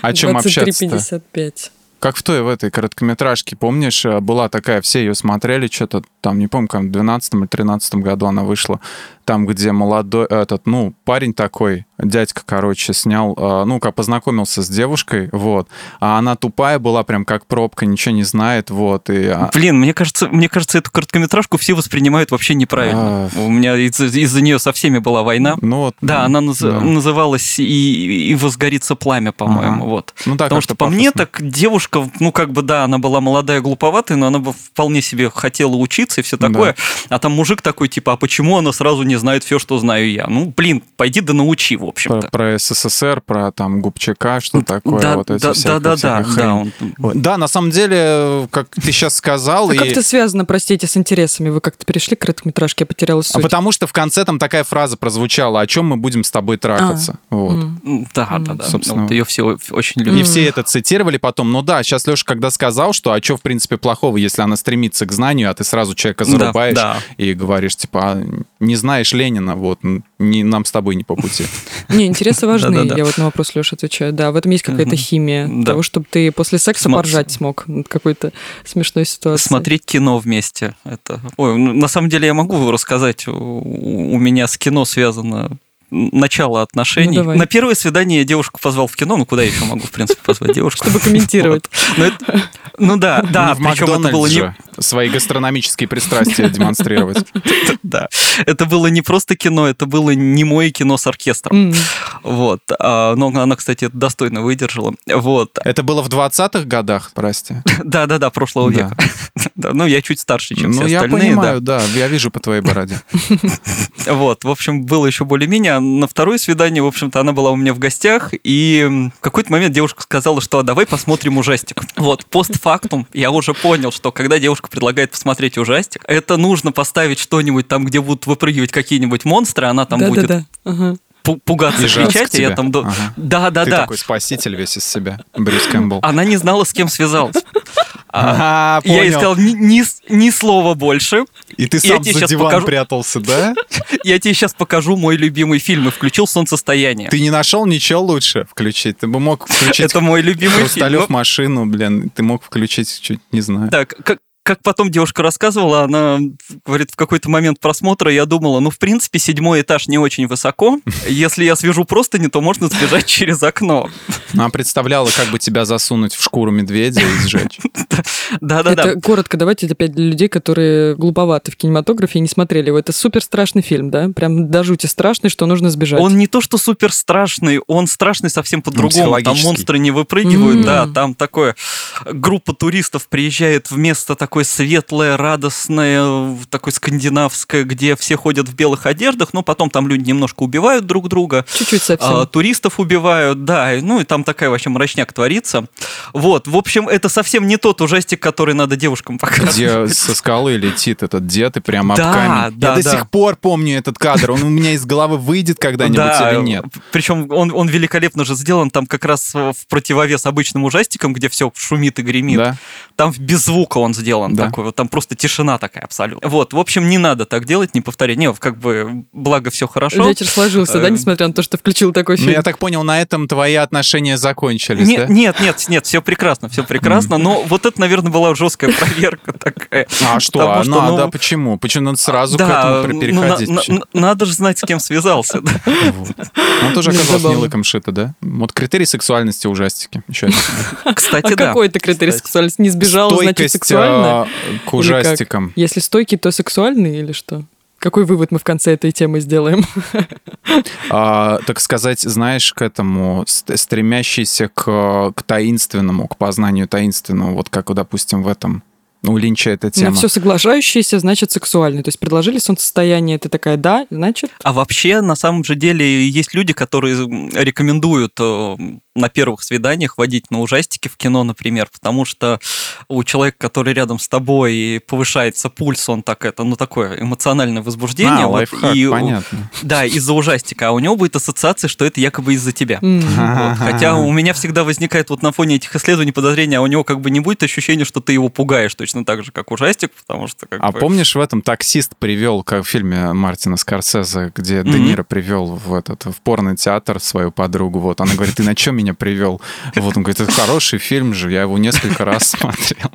О чем общаться-то? 23.55. Как в той, в этой короткометражке, помнишь, э, была такая, все ее смотрели, что-то там, не помню, как в 12 или 13 году она вышла, там, где молодой, этот, ну, парень такой, дядька, короче, снял, э, ну, как познакомился с девушкой, вот, а она тупая была, прям как пробка, ничего не знает, вот, и... а, Блин, мне кажется, мне кажется, эту короткометражку все воспринимают вообще неправильно. А. У меня из- из-за нее со всеми была война. ну, вот, Да, она наз- да. называлась и, и возгорится пламя, по-моему, Ага. вот. Ну, да, Потому что по мне так девушка, ну как бы да, она была молодая, глуповатая, но она бы вполне себе хотела учиться и все такое. А там мужик такой типа, а почему она сразу не знает все, что знаю я? Ну блин, пойди да научи, в Про, общем-то. про СССР, про там Губчака, что такое, да, вот эти да, всякие- да, да, да, всякая да, он- Вот. Да, на самом деле, как ты сейчас сказал, А и... как это связано, простите, с интересами? Вы как-то перешли к короткометражке, я потеряла А суть. потому что в конце там такая фраза прозвучала, о чем мы будем с тобой трахаться. Вот. М. М, Да, да, да. Собственно. Вот ее все очень И любят. все это цитировали потом. Ну да, сейчас Леша когда сказал, что а что в принципе плохого, если она стремится к знанию, а ты сразу человека Да, зарубаешь да. и говоришь, типа, а, не знаешь Ленина, вот, не, нам с тобой не по пути. Не, интересы важны, я вот на вопрос Леша отвечаю. Да, в этом есть какая-то химия того, чтобы ты после секса поржать смог над какой-то смешной ситуацией. Смотреть кино вместе. Это... Ой, ну, на самом деле я могу рассказать. У меня с кино связано начало отношений. Ну, давай. На первое свидание я девушку позвал в кино, ну куда я еще могу, в принципе, позвать девушку? Чтобы комментировать. Ну, ну да, да, Ну, в причем это было не, свои гастрономические пристрастия демонстрировать. да, это было не просто кино, это было не мое кино с оркестром. Вот. А, но она, кстати, достойно выдержала. Вот. Это было в 20-х годах, прости. Да, да, да, прошлого века. Да, ну, я чуть старше, чем Ну, все я остальные. да. понимаю, да, я вижу по твоей бороде. Вот, в общем, было еще более-менее. На второе свидание, в общем-то, она была у меня в гостях, и в какой-то момент девушка сказала, что «А давай посмотрим ужастик. Вот, постфактум я уже понял, что когда девушка предлагает посмотреть ужастик, это нужно поставить что-нибудь там, где будут выпрыгивать какие-нибудь монстры, она там будет Да-да-да. Ага. Пу- пугаться, И жаться кричать, к и я там... Ага. Да, да, Ты да. такой спаситель весь из себя, Брюс Кэмпбелл. Она не знала, с кем связалась. А, Ага, Я ей сказал ни, ни ни слова больше. И ты я сам тебе за диван покажу. прятался, да? Я тебе сейчас покажу мой любимый фильм и включил «Солнцестояние». Ты не нашел ничего лучше включить? Ты бы мог включить Это мой любимый фильм. Машину, блин. Ты мог включить чуть, не знаю. Так, как, потом девушка рассказывала, она говорит, в какой-то момент просмотра я думала, ну, в принципе, седьмой этаж не очень высоко. Если я свяжу просто не, то можно сбежать через окно. Она представляла, как бы тебя засунуть в шкуру медведя и сжечь. Да-да-да. Это коротко, давайте опять для людей, которые глуповаты в кинематографе и не смотрели его. Это супер страшный фильм, да? Прям до жути страшный, что нужно сбежать. Он не то что супер страшный, он страшный совсем по-другому. Там монстры не выпрыгивают, да, там такое... Группа туристов приезжает в место такое светлое, радостное, такое скандинавское, где все ходят в белых одеждах, но потом там люди немножко убивают друг друга. Чуть-чуть совсем. А, туристов убивают, да, ну и там такая вообще мрачняк творится. Вот, в общем, это совсем не тот ужастик, который надо девушкам показывать. Где со скалы летит этот дед и прям об Да, камень. да, Я до да. сих пор помню этот кадр. Он у меня из головы выйдет когда-нибудь Да, или нет? Причем он, он великолепно же сделан там как раз в противовес обычным ужастикам, где все шумит и гремит. Да? Там без звука он сделан Да. такой, вот там просто тишина такая абсолютно. Вот, в общем, не надо так делать, не повторяй. Не, как бы, благо все хорошо. Вечер сложился, да, Э, несмотря на то, что включил такой Ну, фильм. я так понял, на этом твои отношения закончились, Нет, да? нет, нет, нет, все прекрасно, все прекрасно, но вот это, наверное, была жесткая проверка такая. А что? Потому А что, надо, ну, почему? Почему надо сразу к да, этому при- ну, переходить? на- вообще? на- надо же знать, с кем связался. да. Вот. Он тоже Ну, оказался не лыком шито, да? Вот критерий сексуальности ужастики. Еще один. Кстати, А да. какой это критерий Кстати. сексуальности? Не сбежал, значит, Стойкость сексуально? А, к ужастикам. Если стойкий, то сексуальный или что? Какой вывод мы в конце этой темы сделаем? А, так сказать, знаешь, к этому, ст- стремящийся к, к таинственному, к познанию таинственного, вот как, допустим, в этом. Ну, у Линча эта На тема. все соглашающееся, значит, сексуальный. То есть предложили солнцестояние, ты такая, да, значит... А вообще, на самом же деле, есть люди, которые м, рекомендуют э, на первых свиданиях водить на ужастики в кино, например, потому что у человека, который рядом с тобой, и повышается пульс, он так это, ну, такое эмоциональное возбуждение. А, вот, лайфхак, и, понятно. Да, из-за ужастика, а у него будет ассоциация, что это якобы из-за тебя. Вот. Хотя у меня всегда возникает вот на фоне этих исследований подозрение, а у него как бы не будет ощущения, что ты его пугаешь точно так же, как ужастик, потому что как А бы... помнишь, в этом таксист привел, как в фильме Мартина Скорсезе, где Де Мгм. Ниро привел в этот в порный театр свою подругу. Вот она говорит: ты на чем меня привел? Вот он говорит: это хороший фильм же, я его несколько раз смотрел.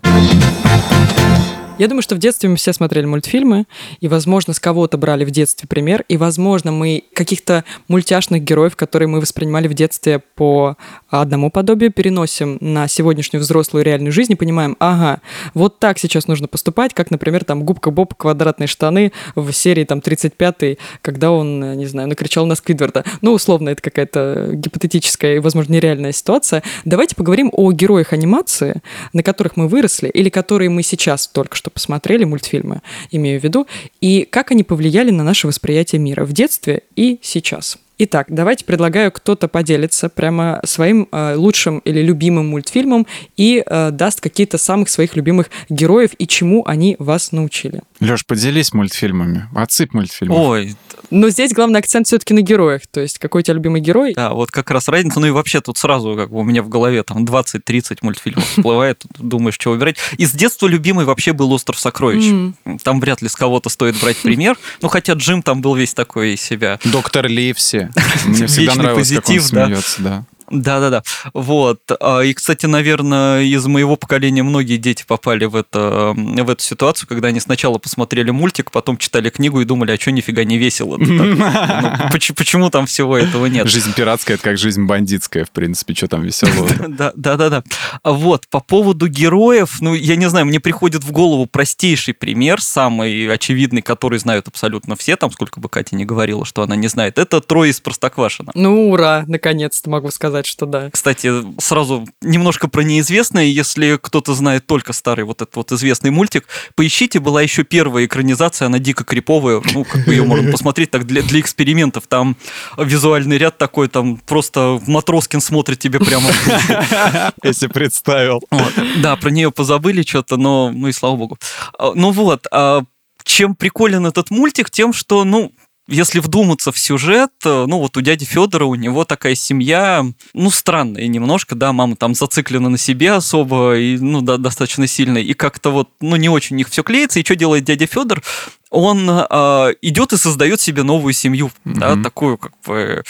Я думаю, что в детстве мы все смотрели мультфильмы, и, возможно, с кого-то брали в детстве пример, и, возможно, мы каких-то мультяшных героев, которые мы воспринимали в детстве по одному подобию, переносим на сегодняшнюю взрослую реальную жизнь и понимаем, ага, вот так сейчас нужно поступать, как, например, там Губка Боб «Квадратные штаны» в серии там 35-й, когда он, не знаю, накричал на Сквидварда. Ну, условно, это какая-то гипотетическая и, возможно, нереальная ситуация. Давайте поговорим о героях анимации, на которых мы выросли, или которые мы сейчас только что посмотрели, мультфильмы, имею в виду, и как они повлияли на наше восприятие мира в детстве и сейчас. Итак, давайте предлагаю, кто-то поделится прямо своим э, лучшим или любимым мультфильмом и э, даст какие-то самых своих любимых героев и чему они вас научили. Леш, поделись мультфильмами. Отсыпь мультфильмы. Ой, Но здесь главный акцент все-таки на героях. То есть какой у тебя любимый герой? Да, вот как раз разница. Ну и вообще тут сразу как бы у меня в голове там 20-30 мультфильмов всплывает. Думаешь, что выбирать. Из детства любимый вообще был «Остров сокровищ». Там вряд ли с кого-то стоит брать пример. Ну хотя Джим там был весь такой из себя. Доктор Ливси. Мне всегда нравилось, как он позитив, да. смеется, да. Да-да-да. Вот. А, и, кстати, наверное, из моего поколения многие дети попали в, это, в эту ситуацию, когда они сначала посмотрели мультик, потом читали книгу и думали, а что нифига не весело? Ну, почему там всего этого нет? Жизнь пиратская — это как жизнь бандитская, в принципе, что там веселого. Да-да-да. Вот, по поводу героев, ну, я не знаю, мне приходит в голову простейший пример, самый очевидный, который знают абсолютно все, там, сколько бы Катя не говорила, что она не знает, это Трое из Простоквашина. Ну, ура, наконец-то могу сказать, что да. Кстати, сразу немножко про неизвестное, если кто-то знает только старый вот этот вот известный мультик, поищите, была еще первая экранизация, она дико криповая, ну, как бы ее можно посмотреть так для, для экспериментов, там визуальный ряд такой, там просто Матроскин смотрит тебе прямо Если представил. Да, про нее позабыли что-то, но, ну и слава богу. А, ну вот, а чем приколен этот мультик? Тем, что, ну, если вдуматься в сюжет, э, ну вот у дяди Федора, у него такая семья, ну странная немножко, да, мама там зациклена на себе особо, и, ну да, достаточно сильно, и как-то вот, ну не очень у них все клеится, и что делает дядя Федор? Он э, идет и создает себе новую семью, mm-hmm. да, такую как бы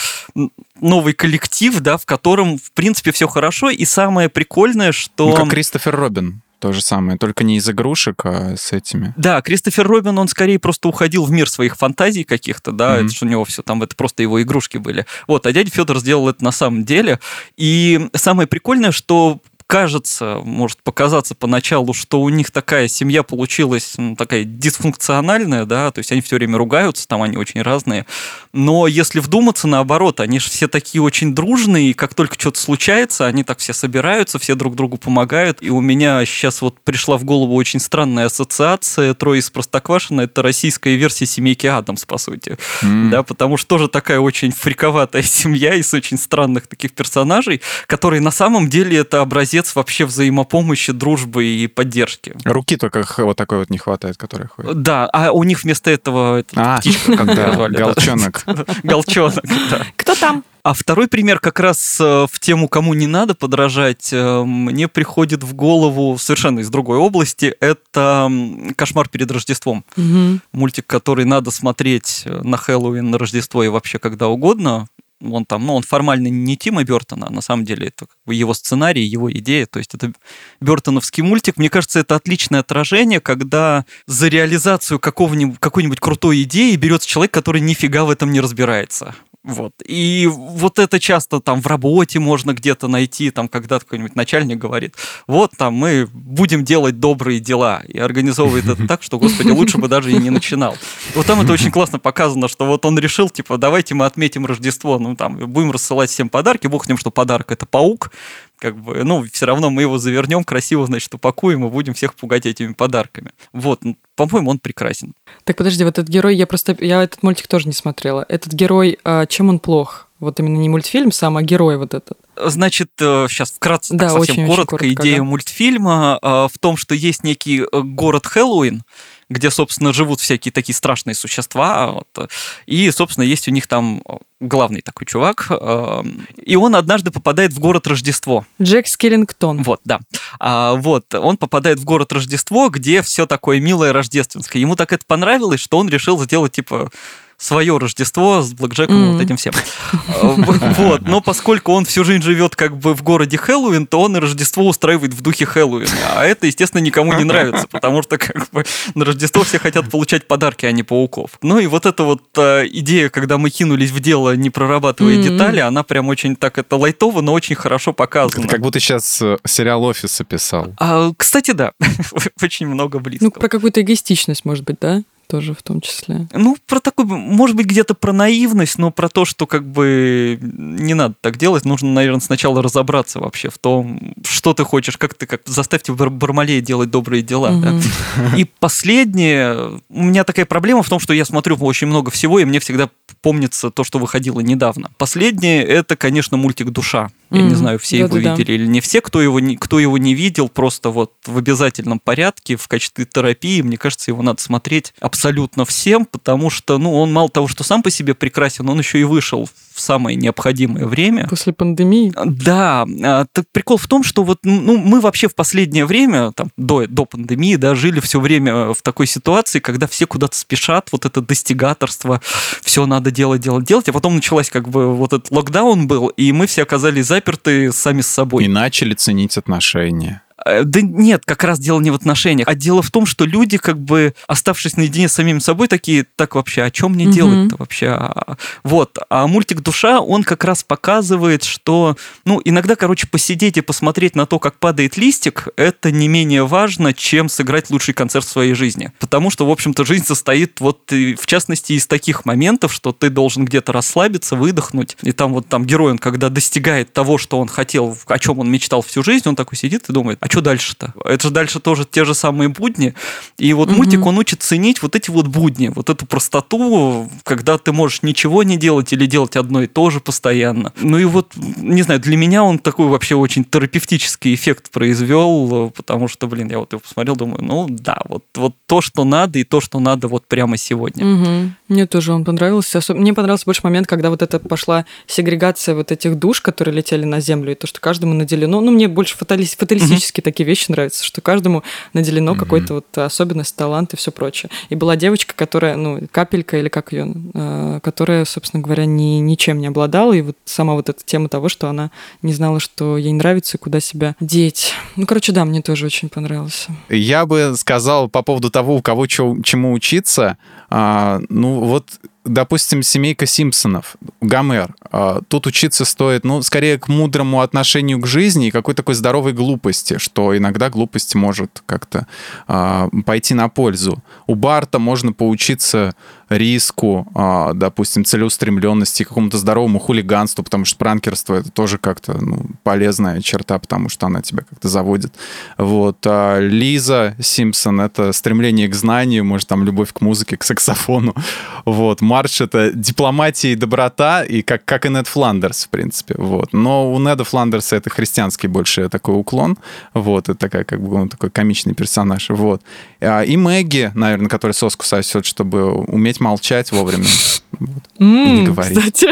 новый коллектив, да, в котором в принципе все хорошо, и самое прикольное, что... Ну, как Кристофер Робин то же самое, только не из игрушек, а с этими. Да, Кристофер Робин, он скорее просто уходил в мир своих фантазий каких-то, да, mm-hmm. это что у него все там, это просто его игрушки были. Вот, а дядя Федор сделал это на самом деле. И самое прикольное, что кажется, может показаться поначалу, что у них такая семья получилась ну, такая дисфункциональная, да, то есть они все время ругаются, там они очень разные. Но если вдуматься, наоборот, они же все такие очень дружные, и как только что-то случается, они так все собираются, все друг другу помогают. И у меня сейчас вот пришла в голову очень странная ассоциация «Трое из Простоквашино» — это российская версия «Семейки Адамс», по сути. Mm. Да, потому что тоже такая очень фриковатая семья из очень странных таких персонажей, которые на самом деле это образец образец вообще взаимопомощи, дружбы и поддержки. Руки только вот такой вот не хватает, которая ходит. Да, а у них вместо этого а, птичка, как назвали. Голчонок. Голчонок, да. Кто там? А второй пример как раз э, в тему, кому не надо подражать, э, мне приходит в голову совершенно из другой области. Это «Кошмар перед Рождеством». Угу. Мультик, который надо смотреть э, на Хэллоуин, на Рождество и вообще когда угодно он там, ну, он формально не Тима Бертона, а на самом деле это его сценарий, его идея, то есть это Бертоновский мультик. Мне кажется, это отличное отражение, когда за реализацию какого-нибудь, какой-нибудь крутой идеи берется человек, который нифига в этом не разбирается. Вот. И вот это часто там в работе можно где-то найти, там, когда какой-нибудь начальник говорит, вот там мы будем делать добрые дела, и организовывает это так, что, господи, лучше бы даже и не начинал. Вот там это очень классно показано, что вот он решил, типа, давайте мы отметим Рождество, ну, там, будем рассылать всем подарки, бог с что подарок это паук, как бы, ну, все равно мы его завернем красиво, значит, упакуем и будем всех пугать этими подарками. Вот, по-моему, он прекрасен. Так подожди, вот этот герой, я просто, я этот мультик тоже не смотрела. Этот герой, а, чем он плох? Вот именно не мультфильм сам, а герой вот этот. Значит, сейчас э, вкратце, да, так совсем очень, коротко, очень коротко, идея да. мультфильма а, в том, что есть некий э, город Хэллоуин, где, собственно, живут всякие такие страшные существа. Вот, и, собственно, есть у них там главный такой чувак, э, и он однажды попадает в город Рождество. Джек Скеллингтон. Вот, да. А, вот, он попадает в город Рождество, где все такое милое рождественское. Ему так это понравилось, что он решил сделать, типа, свое Рождество с Блэкджеком mm. вот этим всем. Вот, но поскольку он всю жизнь живет как бы в городе Хэллоуин, то он и Рождество устраивает в духе Хэллоуина. А это, естественно, никому не нравится, потому что как бы на Рождество все хотят получать подарки, а не пауков. Ну и вот эта вот э, идея, когда мы кинулись в дело, не прорабатывая mm-hmm. детали, она прям очень так, это лайтово, но очень хорошо показана. как будто сейчас э, сериал «Офис» описал. А, кстати, да, очень много близко. Ну, про какую-то эгоистичность, может быть, да? Тоже в том числе. Ну, про такой, может быть, где-то про наивность, но про то, что как бы не надо так делать. Нужно, наверное, сначала разобраться вообще в том, что ты хочешь, как ты, как заставьте Бармалея делать добрые дела. Угу. Да? И последнее, у меня такая проблема в том, что я смотрю очень много всего, и мне всегда помнится то, что выходило недавно. Последнее, это, конечно, мультик «Душа». Я mm не знаю, все да, его да, видели или не все, кто его не, кто его не видел, просто вот в обязательном порядке, в качестве терапии, мне кажется, его надо смотреть абсолютно всем, потому что, ну, он мало того, что сам по себе прекрасен, он еще и вышел в самое необходимое время. После пандемии? Да. А, так прикол в том, что вот ну, мы вообще в последнее время, там, до, до пандемии, да, жили все время в такой ситуации, когда все куда-то спешат, вот это достигаторство, все надо делать, делать, делать, а потом началась как бы вот этот локдаун был, и мы все оказались заперты сами с собой. И начали ценить отношения. Э, да нет, как раз дело не в отношениях, а дело в том, что люди, как бы оставшись наедине с самим собой, такие, так вообще, о чем мне mm-hmm. делать-то вообще? А, вот. А мультик «Душа», он как раз показывает, что, ну, иногда, короче, посидеть и посмотреть на то, как падает листик, это не менее важно, чем сыграть лучший концерт в своей жизни. Потому что, в общем-то, жизнь состоит вот, в частности, из таких моментов, что ты должен где-то расслабиться, выдохнуть. И там вот там герой, он когда достигает того, что он хотел, о чем он мечтал всю жизнь, он такой сидит и думает, а что дальше-то? Это же дальше тоже те же самые будни. И вот угу. мультик, он учит ценить вот эти вот будни, вот эту простоту, когда ты можешь ничего не делать или делать одно и то же постоянно. Ну и вот, не знаю, для меня он такой вообще очень терапевтический эффект произвел, потому что, блин, я вот его посмотрел, думаю, ну да, вот, вот то, что надо, и то, что надо вот прямо сегодня. Угу. Мне тоже он понравился. Мне понравился больше момент, когда вот это пошла сегрегация вот этих душ, которые летели на Землю, и то, что каждому наделено. Ну, мне больше фаталистически практически такие вещи нравятся, что каждому наделено mm-hmm. какой-то вот особенность, талант и все прочее. И была девочка, которая, ну, капелька или как ее, э, которая, собственно говоря, ни, ничем не обладала, и вот сама вот эта тема того, что она не знала, что ей нравится и куда себя деть. Ну, короче, да, мне тоже очень понравился. Я бы сказал по поводу того, у кого чё, чему учиться, а, ну, вот допустим, семейка Симпсонов, Гомер, а, тут учиться стоит, ну, скорее к мудрому отношению к жизни и какой-то такой здоровой глупости, что иногда глупость может как-то э, пойти на пользу. У Барта можно поучиться риску, э, допустим, целеустремленности, какому-то здоровому хулиганству, потому что пранкерство — это тоже как-то ну, полезная черта, потому что она тебя как-то заводит. Вот. А Лиза Симпсон — это стремление к знанию, может, там, любовь к музыке, к саксофону. Вот. Марш — это дипломатия и доброта, и как, как и Нед Фландерс, в принципе. Вот. Но у Неда Фландерса это христианский больше такой уклон. Вот. Это такая, как бы, он такой комичный персонаж. Вот. А, и Мэгги, наверное, которая соску сосет, чтобы уметь молчать вовремя. Вот. Mm, и не говорить. Кстати.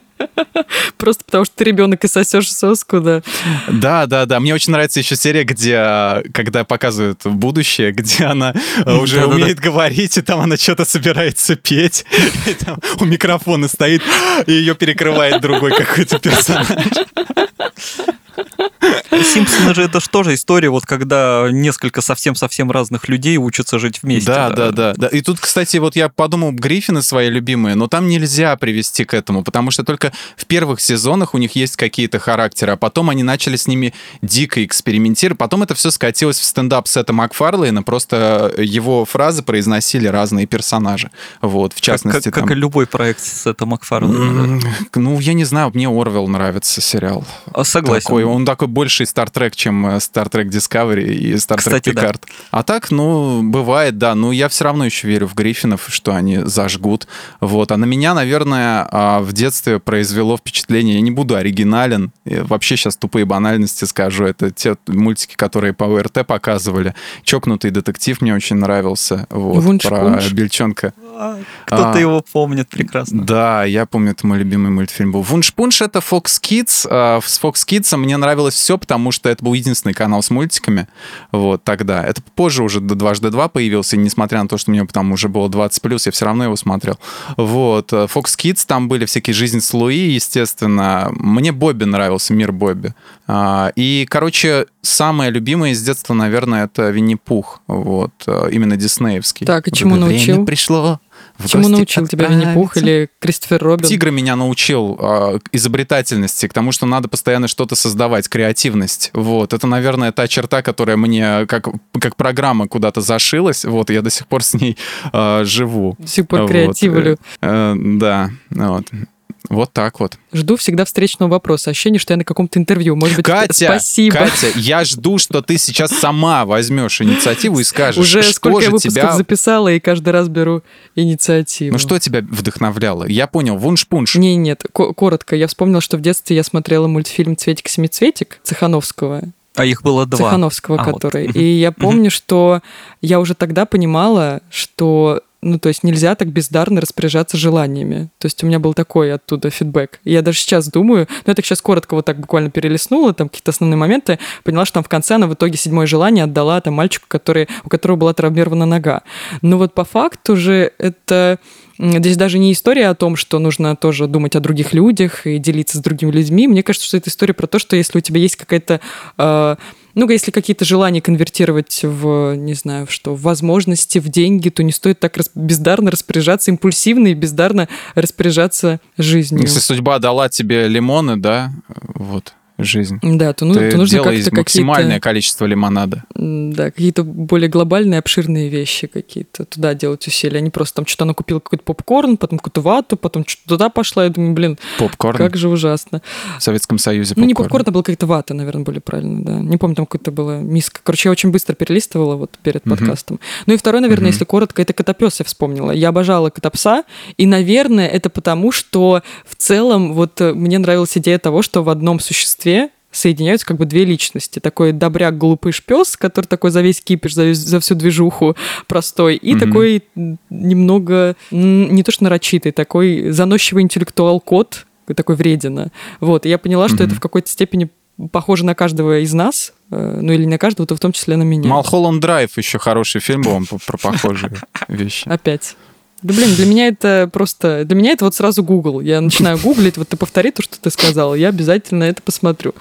Просто потому что ты ребенок и сосешь соску, да. Да, да, да. Мне очень нравится еще серия, где, когда показывают будущее, где она э, уже умеет говорить, и там она что-то собирается петь, и там у микрофона стоит, и ее перекрывает другой какой-то персонаж. Симпсоны же это же тоже история, вот когда несколько совсем-совсем разных людей учатся жить вместе. Да, да, да, да. И тут, кстати, вот я подумал, Гриффины свои любимые, но там нельзя привести к этому, потому что только в первых сезонах у них есть какие-то характеры, а потом они начали с ними дико экспериментировать. Потом это все скатилось в стендап Сета Макфарлейна, просто его фразы произносили разные персонажи. Вот, в частности, как, как, там... как и любой проект Сета Макфарлейна. Ну, я не знаю, мне Орвел нравится сериал. А, согласен. Такой, он такой больший Star Trek, чем э, Star Trek Discovery и Star Trek Кстати, Picard. Да. А так, ну, бывает, да. Ну, я все равно еще верю в Гриффинов, что они зажгут. Вот. А на меня, наверное, а, в детстве произвело впечатление, я не буду оригинален, вообще сейчас тупые банальности скажу, это те мультики, которые по ОРТ показывали. «Чокнутый детектив» мне очень нравился. Вот, Вунш про Бельчонка. А, кто-то а, его помнит прекрасно. Да, я помню, это мой любимый мультфильм был. «Вунш-пунш» — это Fox Kids. А, с Fox Kids мне нравилось все, потому что это был единственный канал с мультиками. Вот тогда. Это позже уже дважды два появился, и несмотря на то, что мне там уже было 20 плюс, я все равно его смотрел. Вот. Э, Fox Kids, там были всякие «Жизнь с Луи», естественно. Мне Бобби нравился, «Мир Бобби». А, и, короче, самое любимое из детства, наверное, это Винни-Пух. Вот. Э, именно диснеевский. Так, и чему научил? Время пришло. Чему научил тебя Винни-Пух или Кристофер Робин? Тигры меня научил э, изобретательности, к тому, что надо постоянно что-то создавать, креативность. Вот. Это, наверное, та черта, которая мне как, как программа куда-то зашилась. Вот, я до сих пор с ней э, живу. До сих пор вот. креативлю. Э, э, да, вот. Вот так вот. Жду всегда встречного вопроса. Ощущение, что я на каком-то интервью. Может быть, Катя, спасибо. Катя, я жду, что ты сейчас сама возьмешь инициативу и скажешь, Уже что сколько же я выпусков тебя... записала, и каждый раз беру инициативу. Ну что тебя вдохновляло? Я понял, вунш-пунш. Не, нет, коротко. Я вспомнила, что в детстве я смотрела мультфильм «Цветик-семицветик» Цехановского. А их было два. Цехановского, а, который. Вот. И я помню, что я уже тогда понимала, что ну, то есть нельзя так бездарно распоряжаться желаниями. То есть у меня был такой оттуда фидбэк. И я даже сейчас думаю, ну, это сейчас коротко вот так буквально перелистнула, там какие-то основные моменты, поняла, что там в конце она в итоге седьмое желание отдала там мальчику, который, у которого была травмирована нога. Но вот по факту же это Здесь даже не история о том, что нужно тоже думать о других людях и делиться с другими людьми. Мне кажется, что это история про то, что если у тебя есть какая-то э, ну, если какие-то желания конвертировать в, не знаю, что, в возможности, в деньги, то не стоит так рас- бездарно распоряжаться, импульсивно и бездарно распоряжаться жизнью. Если судьба дала тебе лимоны, да, вот, жизнь. Да, то, ну, Ты то нужно делай максимальное количество лимонада. да, какие-то более глобальные, обширные вещи какие-то туда делать усилия. Они просто там что-то она купила какой-то попкорн, потом какую-то вату, потом что-то туда пошла. Я думаю, блин, Попкорн. как же ужасно. В Советском Союзе Ну, не попкорн. попкорн, это была какая-то вата, наверное, более правильно, да. Не помню, там какая-то была миска. Короче, я очень быстро перелистывала вот перед Мгм. подкастом. Ну и второй, наверное, Мгм. если коротко, это котопес я вспомнила. Я обожала котопса, и, наверное, это потому, что в целом вот э, мне нравилась идея того, что в одном существе соединяются как бы две личности. Такой добряк, глупыш пес, который такой за весь кипиш, за, весь- за всю движуху простой, и Мгм. такой немного, не то что нарочитый, такой заносчивый интеллектуал кот, такой вредина. Вот, и я поняла, что Мгм. это в какой-то степени похоже на каждого из нас, э, ну или на каждого, то в том числе на меня. Малхолланд Драйв еще хороший фильм был, он про похожие вещи. Опять. Да блин, для меня это просто... Для меня это вот сразу Google. Я начинаю гуглить, вот ты повтори то, что ты сказал, я обязательно это посмотрю.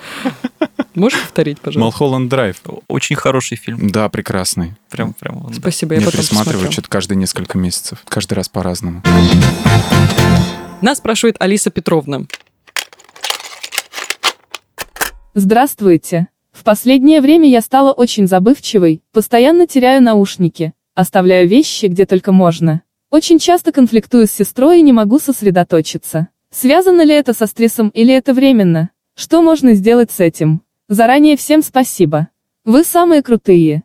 Можешь повторить, пожалуйста? Малхолланд Драйв. Очень хороший фильм. Да, прекрасный. Прям, прям. да. Спасибо, я Я потом пересматриваю что-то каждые несколько месяцев. Каждый раз по-разному. Нас спрашивает Алиса Петровна. Здравствуйте. В последнее время я стала очень забывчивой, постоянно теряю наушники, оставляю вещи где только можно. Очень часто конфликтую с сестрой и не могу сосредоточиться. Связано ли это со стрессом или это временно? Что можно сделать с этим? Заранее всем спасибо. Вы самые крутые.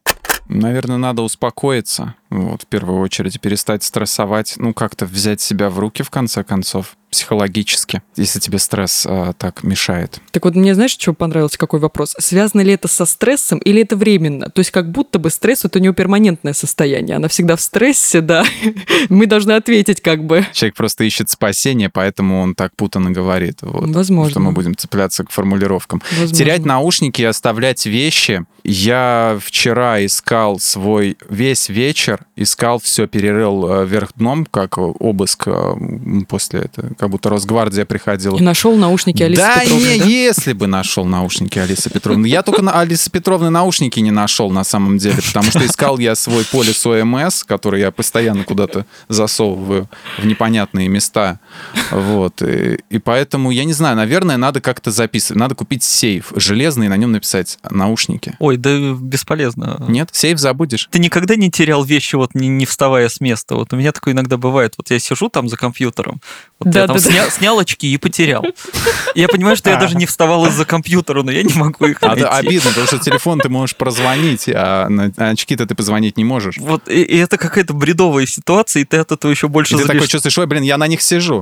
Наверное, надо успокоиться, вот, в первую очередь, перестать стрессовать, ну, как-то взять себя в руки, в конце концов, психологически, если тебе стресс а, так мешает. Так вот, мне знаешь, что понравился, какой вопрос? Связано ли это со стрессом или это временно? То есть как будто бы стресс — это у него перманентное состояние. Она всегда в стрессе, да. Мы должны ответить как бы. Человек просто ищет спасения, поэтому он так путанно говорит. Вот, Возможно. Что мы будем цепляться к формулировкам. Возможно. Терять наушники и оставлять вещи. Я вчера искал свой весь вечер, искал все, перерыл э, вверх дном, как обыск э, после этого, как будто Росгвардия приходила. И нашел наушники Алисы да Петровны, не, да? если бы нашел наушники Алисы Петровны. Я только на Алисы Петровны наушники не нашел на самом деле, потому что искал я свой полис ОМС, который я постоянно куда-то засовываю в непонятные места. Вот. И, и поэтому, я не знаю, наверное, надо как-то записывать. Надо купить сейф железный и на нем написать наушники. Ой, да бесполезно. Нет? Сейф забудешь? Ты никогда не терял вещи, вот не, не вставая с места? Вот у меня такое иногда бывает. Вот я сижу там за компьютером, вот я там Да-да-да. сня- снял очки и потерял. Я понимаю, что я даже не вставал из-за компьютера, но я не могу их А, найти. это обидно, потому что телефон ты можешь прозвонить, а на а очки-то ты позвонить не можешь. Вот, и, и это какая-то бредовая ситуация, и ты от этого еще больше И ты такой чувствуешь, ой, блин, я на них сижу.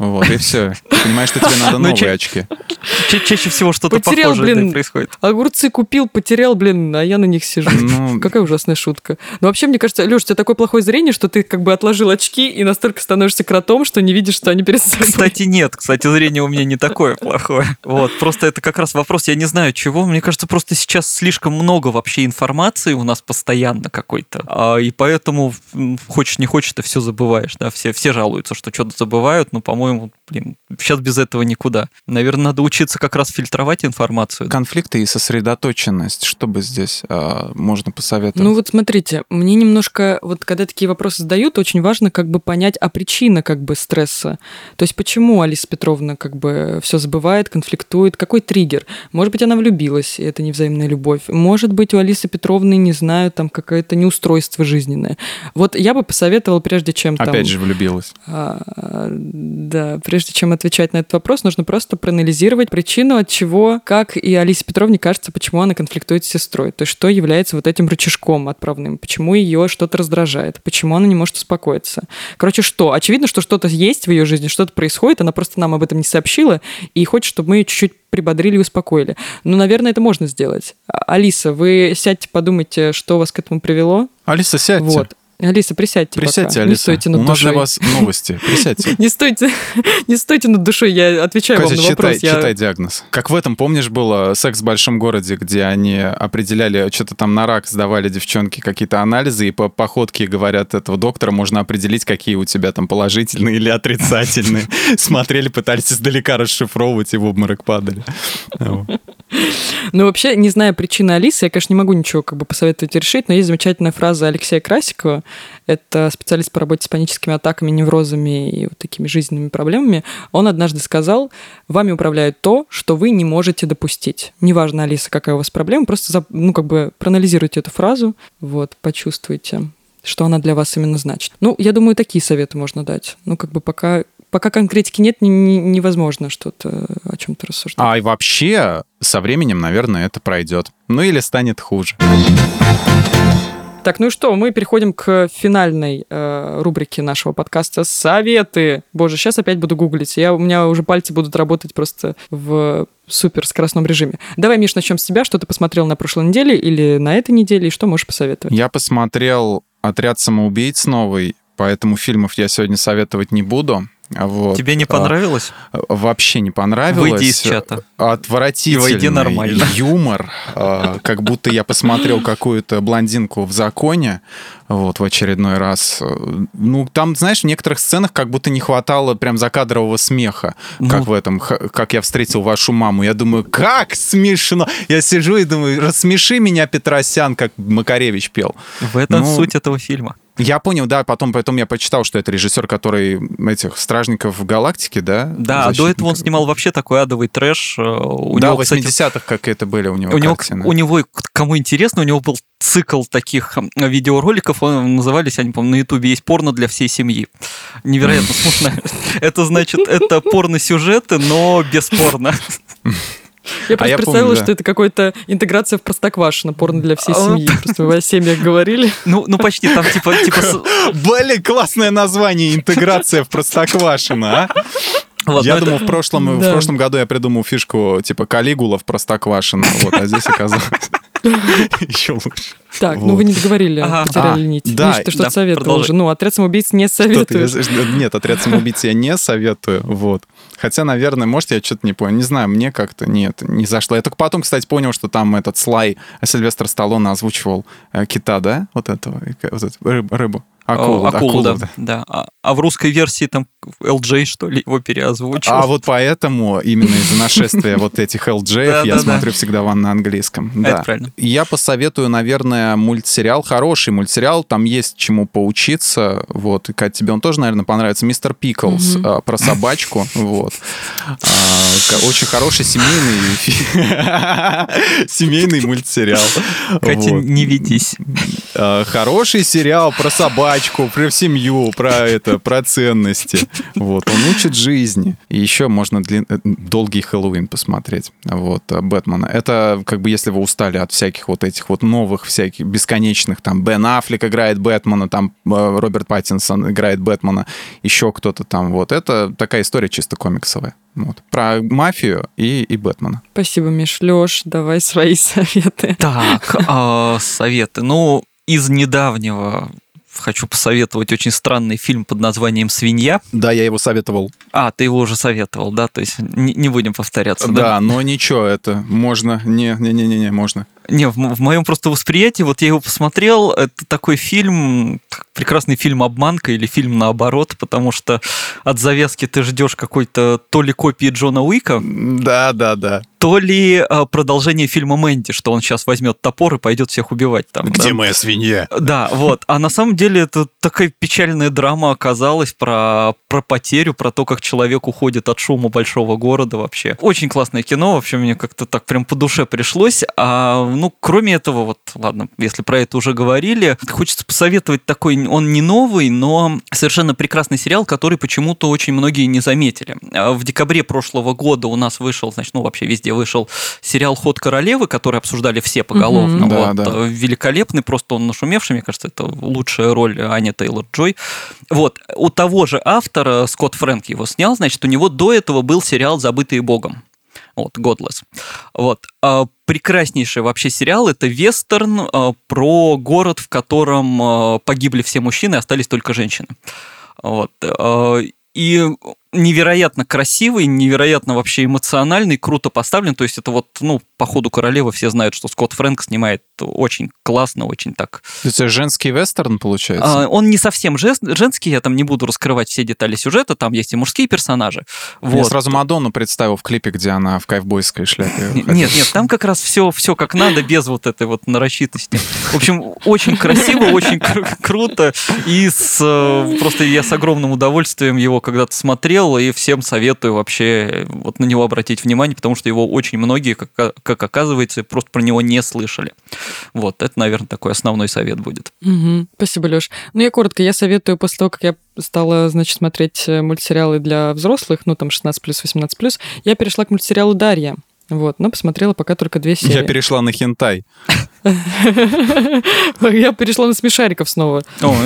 Вот, и все. Понимаешь, что тебе надо Ну, новые очки. Ча- чаще всего что-то похожее происходит. Огурцы купил, потерял, блин, а я на них сижу. Ну, Какая ужасная шутка. Но вообще, мне кажется, Леш, у тебя такое плохое зрение, что ты как бы отложил очки и настолько становишься кротом, что не видишь, что они перед собой. Кстати, нет. Кстати, зрение у меня не такое плохое. Вот. Просто это как раз вопрос, я не знаю чего. Мне кажется, просто сейчас слишком много вообще информации у нас постоянно какой-то. А, и поэтому, хочешь не хочешь, ты все забываешь. Да? Все, все жалуются, что что-то забывают, но, по-моему, mooi om блин, сейчас без этого никуда. Наверное, надо учиться как раз фильтровать информацию. конфликты и сосредоточенность. Что бы здесь а, можно посоветовать? Ну вот смотрите, мне немножко, вот когда такие вопросы задают, очень важно как бы понять, а причина как бы стресса. То есть почему Алиса Петровна как бы все забывает, конфликтует, какой триггер? Может быть, она влюбилась, и это невзаимная любовь. Может быть, у Алисы Петровны, не знаю, там какое-то неустройство жизненное. Вот я бы посоветовала, прежде чем там... Опять же влюбилась. А, Да, прежде чем отвечать на этот вопрос, нужно просто проанализировать причину, от чего, как и Алисе Петровне кажется, почему она конфликтует с сестрой. То есть что является вот этим рычажком отправным, почему ее что-то раздражает, почему она не может успокоиться. Короче, что? Очевидно, что что-то есть в ее жизни, что-то происходит, она просто нам об этом не сообщила и хочет, чтобы мы ее чуть-чуть прибодрили и успокоили. Ну, наверное, это можно сделать. А- Алиса, вы сядьте, подумайте, что вас к этому привело. Алиса, сядьте. Вот. Алиса, присядьте Присядьте, пока. Алиса. Не стойте над У нас для душой. вас новости. Присядьте. Не стойте, не стойте над душой, я отвечаю вам на вопрос. читай диагноз. Как в этом, помнишь, было «Секс в большом городе», где они определяли, что-то там на рак сдавали девчонки какие-то анализы, и по походке говорят этого доктора можно определить, какие у тебя там положительные или отрицательные. Смотрели, пытались издалека расшифровывать, и в обморок падали. Ну, вообще, не зная причины Алисы, я, конечно, не могу ничего как бы посоветовать решить, но есть замечательная фраза Алексея Красикова, это специалист по работе с паническими атаками, неврозами и вот такими жизненными проблемами. Он однажды сказал, вами управляет то, что вы не можете допустить. Неважно, Алиса, какая у вас проблема, просто, ну, как бы проанализируйте эту фразу, вот, почувствуйте, что она для вас именно значит. Ну, я думаю, такие советы можно дать. Ну, как бы пока Пока конкретики нет, не- не- невозможно что-то о чем-то рассуждать. А и вообще, со временем, наверное, это пройдет. Ну или станет хуже. Так, ну и что, мы переходим к финальной э, рубрике нашего подкаста «Советы». Боже, сейчас опять буду гуглить. Я, у меня уже пальцы будут работать просто в супер скоростном режиме. Давай, Миш, начнем с тебя. Что ты посмотрел на прошлой неделе или на этой неделе, и что можешь посоветовать? Я посмотрел «Отряд самоубийц» новый, поэтому фильмов я сегодня советовать не буду. Вот. Тебе не А, понравилось? Вообще не понравилось. Выйди из чата. Отвратительный И войди нормально. юмор. а, Как будто я посмотрел какую-то блондинку в законе вот в очередной раз. Ну, там, знаешь, в некоторых сценах как будто не хватало прям закадрового смеха, Ну. как в этом, как я встретил вашу маму. Я думаю, как смешно! Я сижу и думаю, рассмеши меня, Петросян, как Макаревич пел. В этом Ну, суть этого фильма. Я понял, да, потом, потом я почитал, что это режиссер, который этих стражников галактики, да? Да, а до этого он снимал вообще такой адовый трэш. э, У да, него, в кстати, 80-х как это были у него у него, у него, кому интересно, у него был цикл таких видеороликов, он, назывались они, по-моему, на Ютубе есть порно для всей семьи. Невероятно смешно. Это значит, это порно-сюжеты, но без порно. Я просто я помню, представила, да. что это какая-то интеграция в Простоквашино, порно для всей А. семьи. Просто вы о семьях говорили. Ну, ну почти там типа, типа Блин, классное название, интеграция в Простоквашино, а? вот, я ну, это- думал, в прошлом, в Да. прошлом году я придумал фишку типа Калигула в Простоквашино, вот, а здесь оказалось еще лучше. Так, ну вы не договорили, Ага. потеряли А, нить. да, Миш, ты что-то да, советовал продолжай. же. Ну, отряд самоубийц не советуешь. Нет, отряд самоубийц я не советую, вот. Хотя, наверное, может, я что-то не понял. Не знаю, мне как-то нет, не зашло. Я только потом, кстати, понял, что там этот Слай Сильвестр Сталлоне озвучивал э, кита, да? Вот этого, вот эту рыбу. Акулу, О, акулу, да. да. А, а в русской версии там LJ, что ли, его переозвучил. А вот поэтому именно из-за нашествия вот этих LJ я смотрю всегда ван на английском. Это Да. правильно. Я посоветую, наверное, мультсериал, хороший мультсериал, там есть чему поучиться, вот, и, Кать, тебе он тоже, наверное, понравится, «Мистер Пиклз», Мгм. а, про собачку, вот. А, Очень хороший семейный семейный мультсериал. Катя, не ведись. А, Хороший сериал про собачку, про семью, про это, про ценности. Вот, он учит жизни. И еще можно длин- э, долгий Хэллоуин посмотреть. Вот, э, Бэтмена. Это как бы если вы устали от всяких вот этих вот новых, всяких бесконечных, там, Бен Аффлек играет Бэтмена, там, э, Роберт Паттинсон играет Бэтмена, еще кто-то там. Вот, это такая история чисто комиксовая. Вот. Про мафию и, и Бэтмена. Спасибо, Миш. Леш, давай свои советы. Так, а, советы. Ну, из недавнего хочу посоветовать очень странный фильм под названием «Свинья». Да, я его советовал. А, ты его уже советовал, да? То есть не, не будем повторяться, да? Да, но ничего, это можно. Не, не, не, не, не, можно. Не, в, в моем просто восприятии, вот я его посмотрел, это такой фильм, прекрасный фильм «Обманка» или фильм наоборот, потому что от завязки ты ждешь какой-то то ли копии Джона Уика, Да, да, да. то ли а, продолжение фильма «Мэнди», что он сейчас возьмет топор и пойдет всех убивать там. да. моя свинья? Да, вот. А на самом деле это такая печальная драма оказалась про, про потерю, про то, как человек уходит от шума большого города вообще. Очень классное кино, вообще мне как-то так прям по душе пришлось. А, ну, кроме этого, вот, ладно, если про это уже говорили, хочется посоветовать такой, он не новый, но совершенно прекрасный сериал, который почему-то очень многие не заметили. А В декабре прошлого года у нас вышел, значит, ну, вообще везде вышел сериал «Ход королевы», который обсуждали все поголовно. Да, вот, да. э, великолепный, просто он нашумевший, мне кажется, это лучшая роль Ани Тейлор-Джой. Вот, у того же автора, Скотт Фрэнк его снял, значит, у него до этого был сериал «Забытые богом». Вот, Godless. Вот. А, прекраснейший вообще сериал. Это вестерн а, про город, в котором а, погибли все мужчины, остались только женщины. Вот. И невероятно красивый, невероятно вообще эмоциональный, круто поставлен. То есть это вот, ну, по ходу королевы все знают, что Скотт Фрэнк снимает очень классно, очень так. То есть это женский вестерн, получается? А, он не совсем женский, я там не буду раскрывать все детали сюжета, там есть и мужские персонажи. Вот. Я сразу Мадонну представил в клипе, где она в кайфбойской шляпе. Нет, нет, там как раз все, все как надо, без вот этой вот нарочитости. В общем, очень красиво, очень круто, и с, э, просто я с огромным удовольствием его когда-то смотрел, смотрел, и всем советую вообще вот на него обратить внимание, потому что его очень многие, как, как оказывается, просто про него не слышали. Вот, это, наверное, такой основной совет будет. Угу. Спасибо, Леш. Ну, я коротко, я советую после того, как я стала, значит, смотреть э, мультсериалы для взрослых, ну, там, 16+, 18+, я перешла к мультсериалу «Дарья». Вот, но посмотрела пока только две серии. Я перешла на хентай. Я перешла на смешариков снова.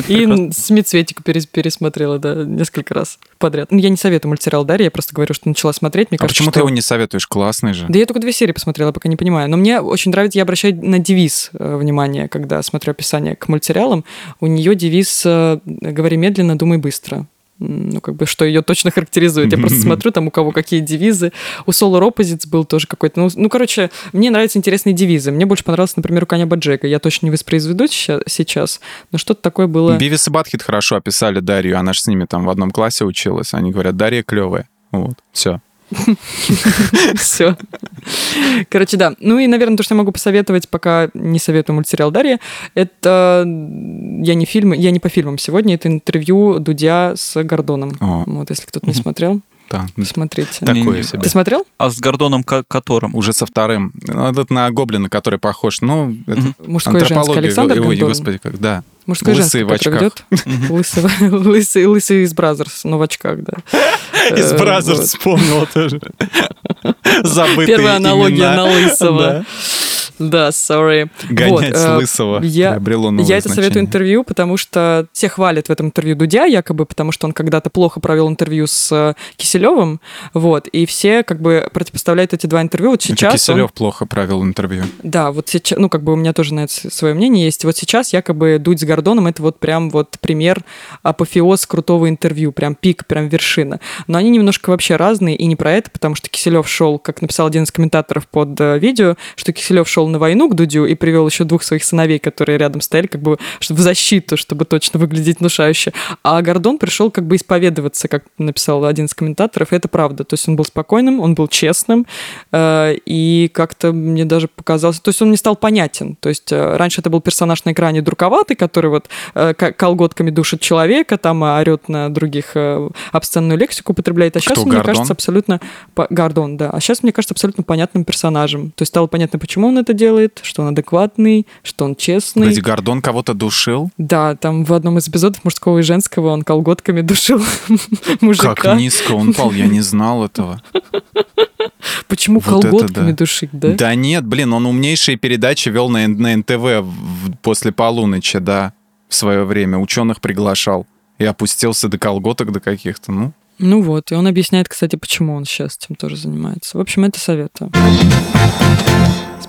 И Смитсветику пересмотрела, да, несколько раз подряд. Ну, я не советую мультсериал Дарья, я просто говорю, что начала смотреть. Мне а почему ты его не советуешь? Классный же. Да я только две серии посмотрела, пока не понимаю. Но мне очень нравится, я обращаю на девиз э, внимание, когда смотрю описание к мультсериалам. У нее девиз э, «Говори медленно, думай быстро» ну, как бы, что ее точно характеризует. Я просто смотрю, там, у кого какие девизы. У Solar Opposites был тоже какой-то... Ну, ну, короче, мне нравятся интересные девизы. Мне больше понравился, например, у Коня Баджека. Я точно не воспроизведу сейчас, но что-то такое было... Бивис и Батхит хорошо описали Дарью. Она же с ними там в одном классе училась. Они говорят, Дарья клевая. Вот, все. Все. Короче, да. Ну и, наверное, то, что я могу посоветовать, пока не советую мультсериал Дарья, это я не фильм, я не по фильмам сегодня, это интервью Дудя с Гордоном. Вот, если кто-то не смотрел. Да. Смотрите. Такое себе. Ты смотрел? А с Гордоном которым? Уже со вторым. Ну, этот на Гоблина, который похож. Ну, это Мужской и женский. Александр Ой, господи, как, да. Мужской лысый в очках. Лысый, лысый, лысый из Brazzers, но в очках, да. Из э, Brazzers вспомнил тоже. Забытые Первая аналогия на лысого. Да, sorry. Гонять вот, э, лысого я, Я это советую интервью, потому что все хвалят в этом интервью Дудя, якобы, потому что он когда-то плохо провел интервью с э, Киселевым, вот, и все как бы противопоставляют эти два интервью. Вот сейчас это Киселев он... плохо провел интервью. Да, вот сейчас, ну, как бы у меня тоже на это свое мнение есть. Вот сейчас якобы Дудь с Гордоном это вот прям вот пример апофеоз крутого интервью, прям пик, прям вершина. Но они немножко вообще разные, и не про это, потому что Киселев шел, как написал один из комментаторов под э, видео, что Киселев шел на войну к Дудю и привел еще двух своих сыновей, которые рядом стояли, как бы в защиту, чтобы точно выглядеть внушающе. А Гордон пришел как бы исповедоваться, как написал один из комментаторов, и это правда. То есть он был спокойным, он был честным, э, и как-то мне даже показалось... То есть он не стал понятен. То есть э, раньше это был персонаж на экране друковатый, который вот э, колготками душит человека, там орет на других обсценную лексику употребляет. А сейчас, Кто, мне Гордон? кажется, абсолютно... Гордон, да. А сейчас, мне кажется, абсолютно понятным персонажем. То есть стало понятно, почему он это делает, что он адекватный, что он честный. Погоди, Гордон кого-то душил? Да, там в одном из эпизодов мужского и женского он колготками душил мужика. Как низко он пал, я не знал этого. Почему вот колготками да. душить, да? Да нет, блин, он умнейшие передачи вел на, на НТВ после полуночи, да, свое время. Ученых приглашал. И опустился до колготок до каких-то, ну. Ну вот, и он объясняет, кстати, почему он сейчас этим тоже занимается. В общем, это советую.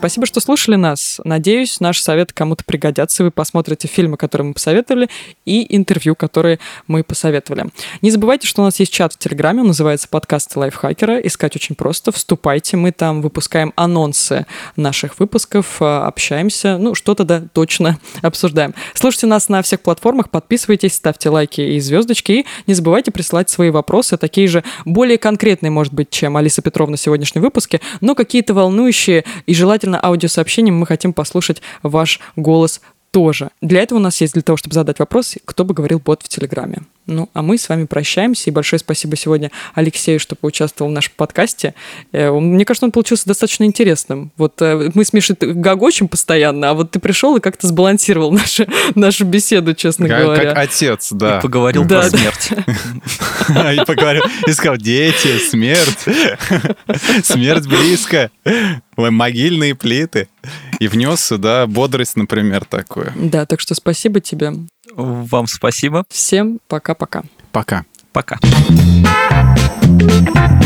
Спасибо, что слушали нас. Надеюсь, наши советы кому-то пригодятся. Вы посмотрите фильмы, которые мы посоветовали, и интервью, которые мы посоветовали. Не забывайте, что у нас есть чат в Телеграме, он называется «Подкасты лайфхакера». Искать очень просто. Вступайте, мы там выпускаем анонсы наших выпусков, а, общаемся, ну, что-то, да, точно обсуждаем. Слушайте нас на всех платформах, подписывайтесь, ставьте лайки и звездочки, и не забывайте присылать свои вопросы, такие же более конкретные, может быть, чем Алиса Петровна в сегодняшнем выпуске, но какие-то волнующие и желательно обязательно аудиосообщением мы хотим послушать ваш голос тоже. Для этого у нас есть для того, чтобы задать вопрос, кто бы говорил бот в Телеграме. Ну, а мы с вами прощаемся. И большое спасибо сегодня Алексею, что поучаствовал в нашем подкасте. Э, мне кажется, он получился достаточно интересным. Вот э, мы с Мишей гогочем постоянно, а вот ты пришел и как-то сбалансировал нашу, нашу беседу, честно как, говоря. Как отец, да. И поговорил да, про да. смерть. И поговорил, и сказал, дети, смерть. Смерть близко. Могильные плиты. И внес сюда бодрость, например, такую. Да, так что спасибо тебе. Вам спасибо. Всем пока-пока. Пока. Пока. пока.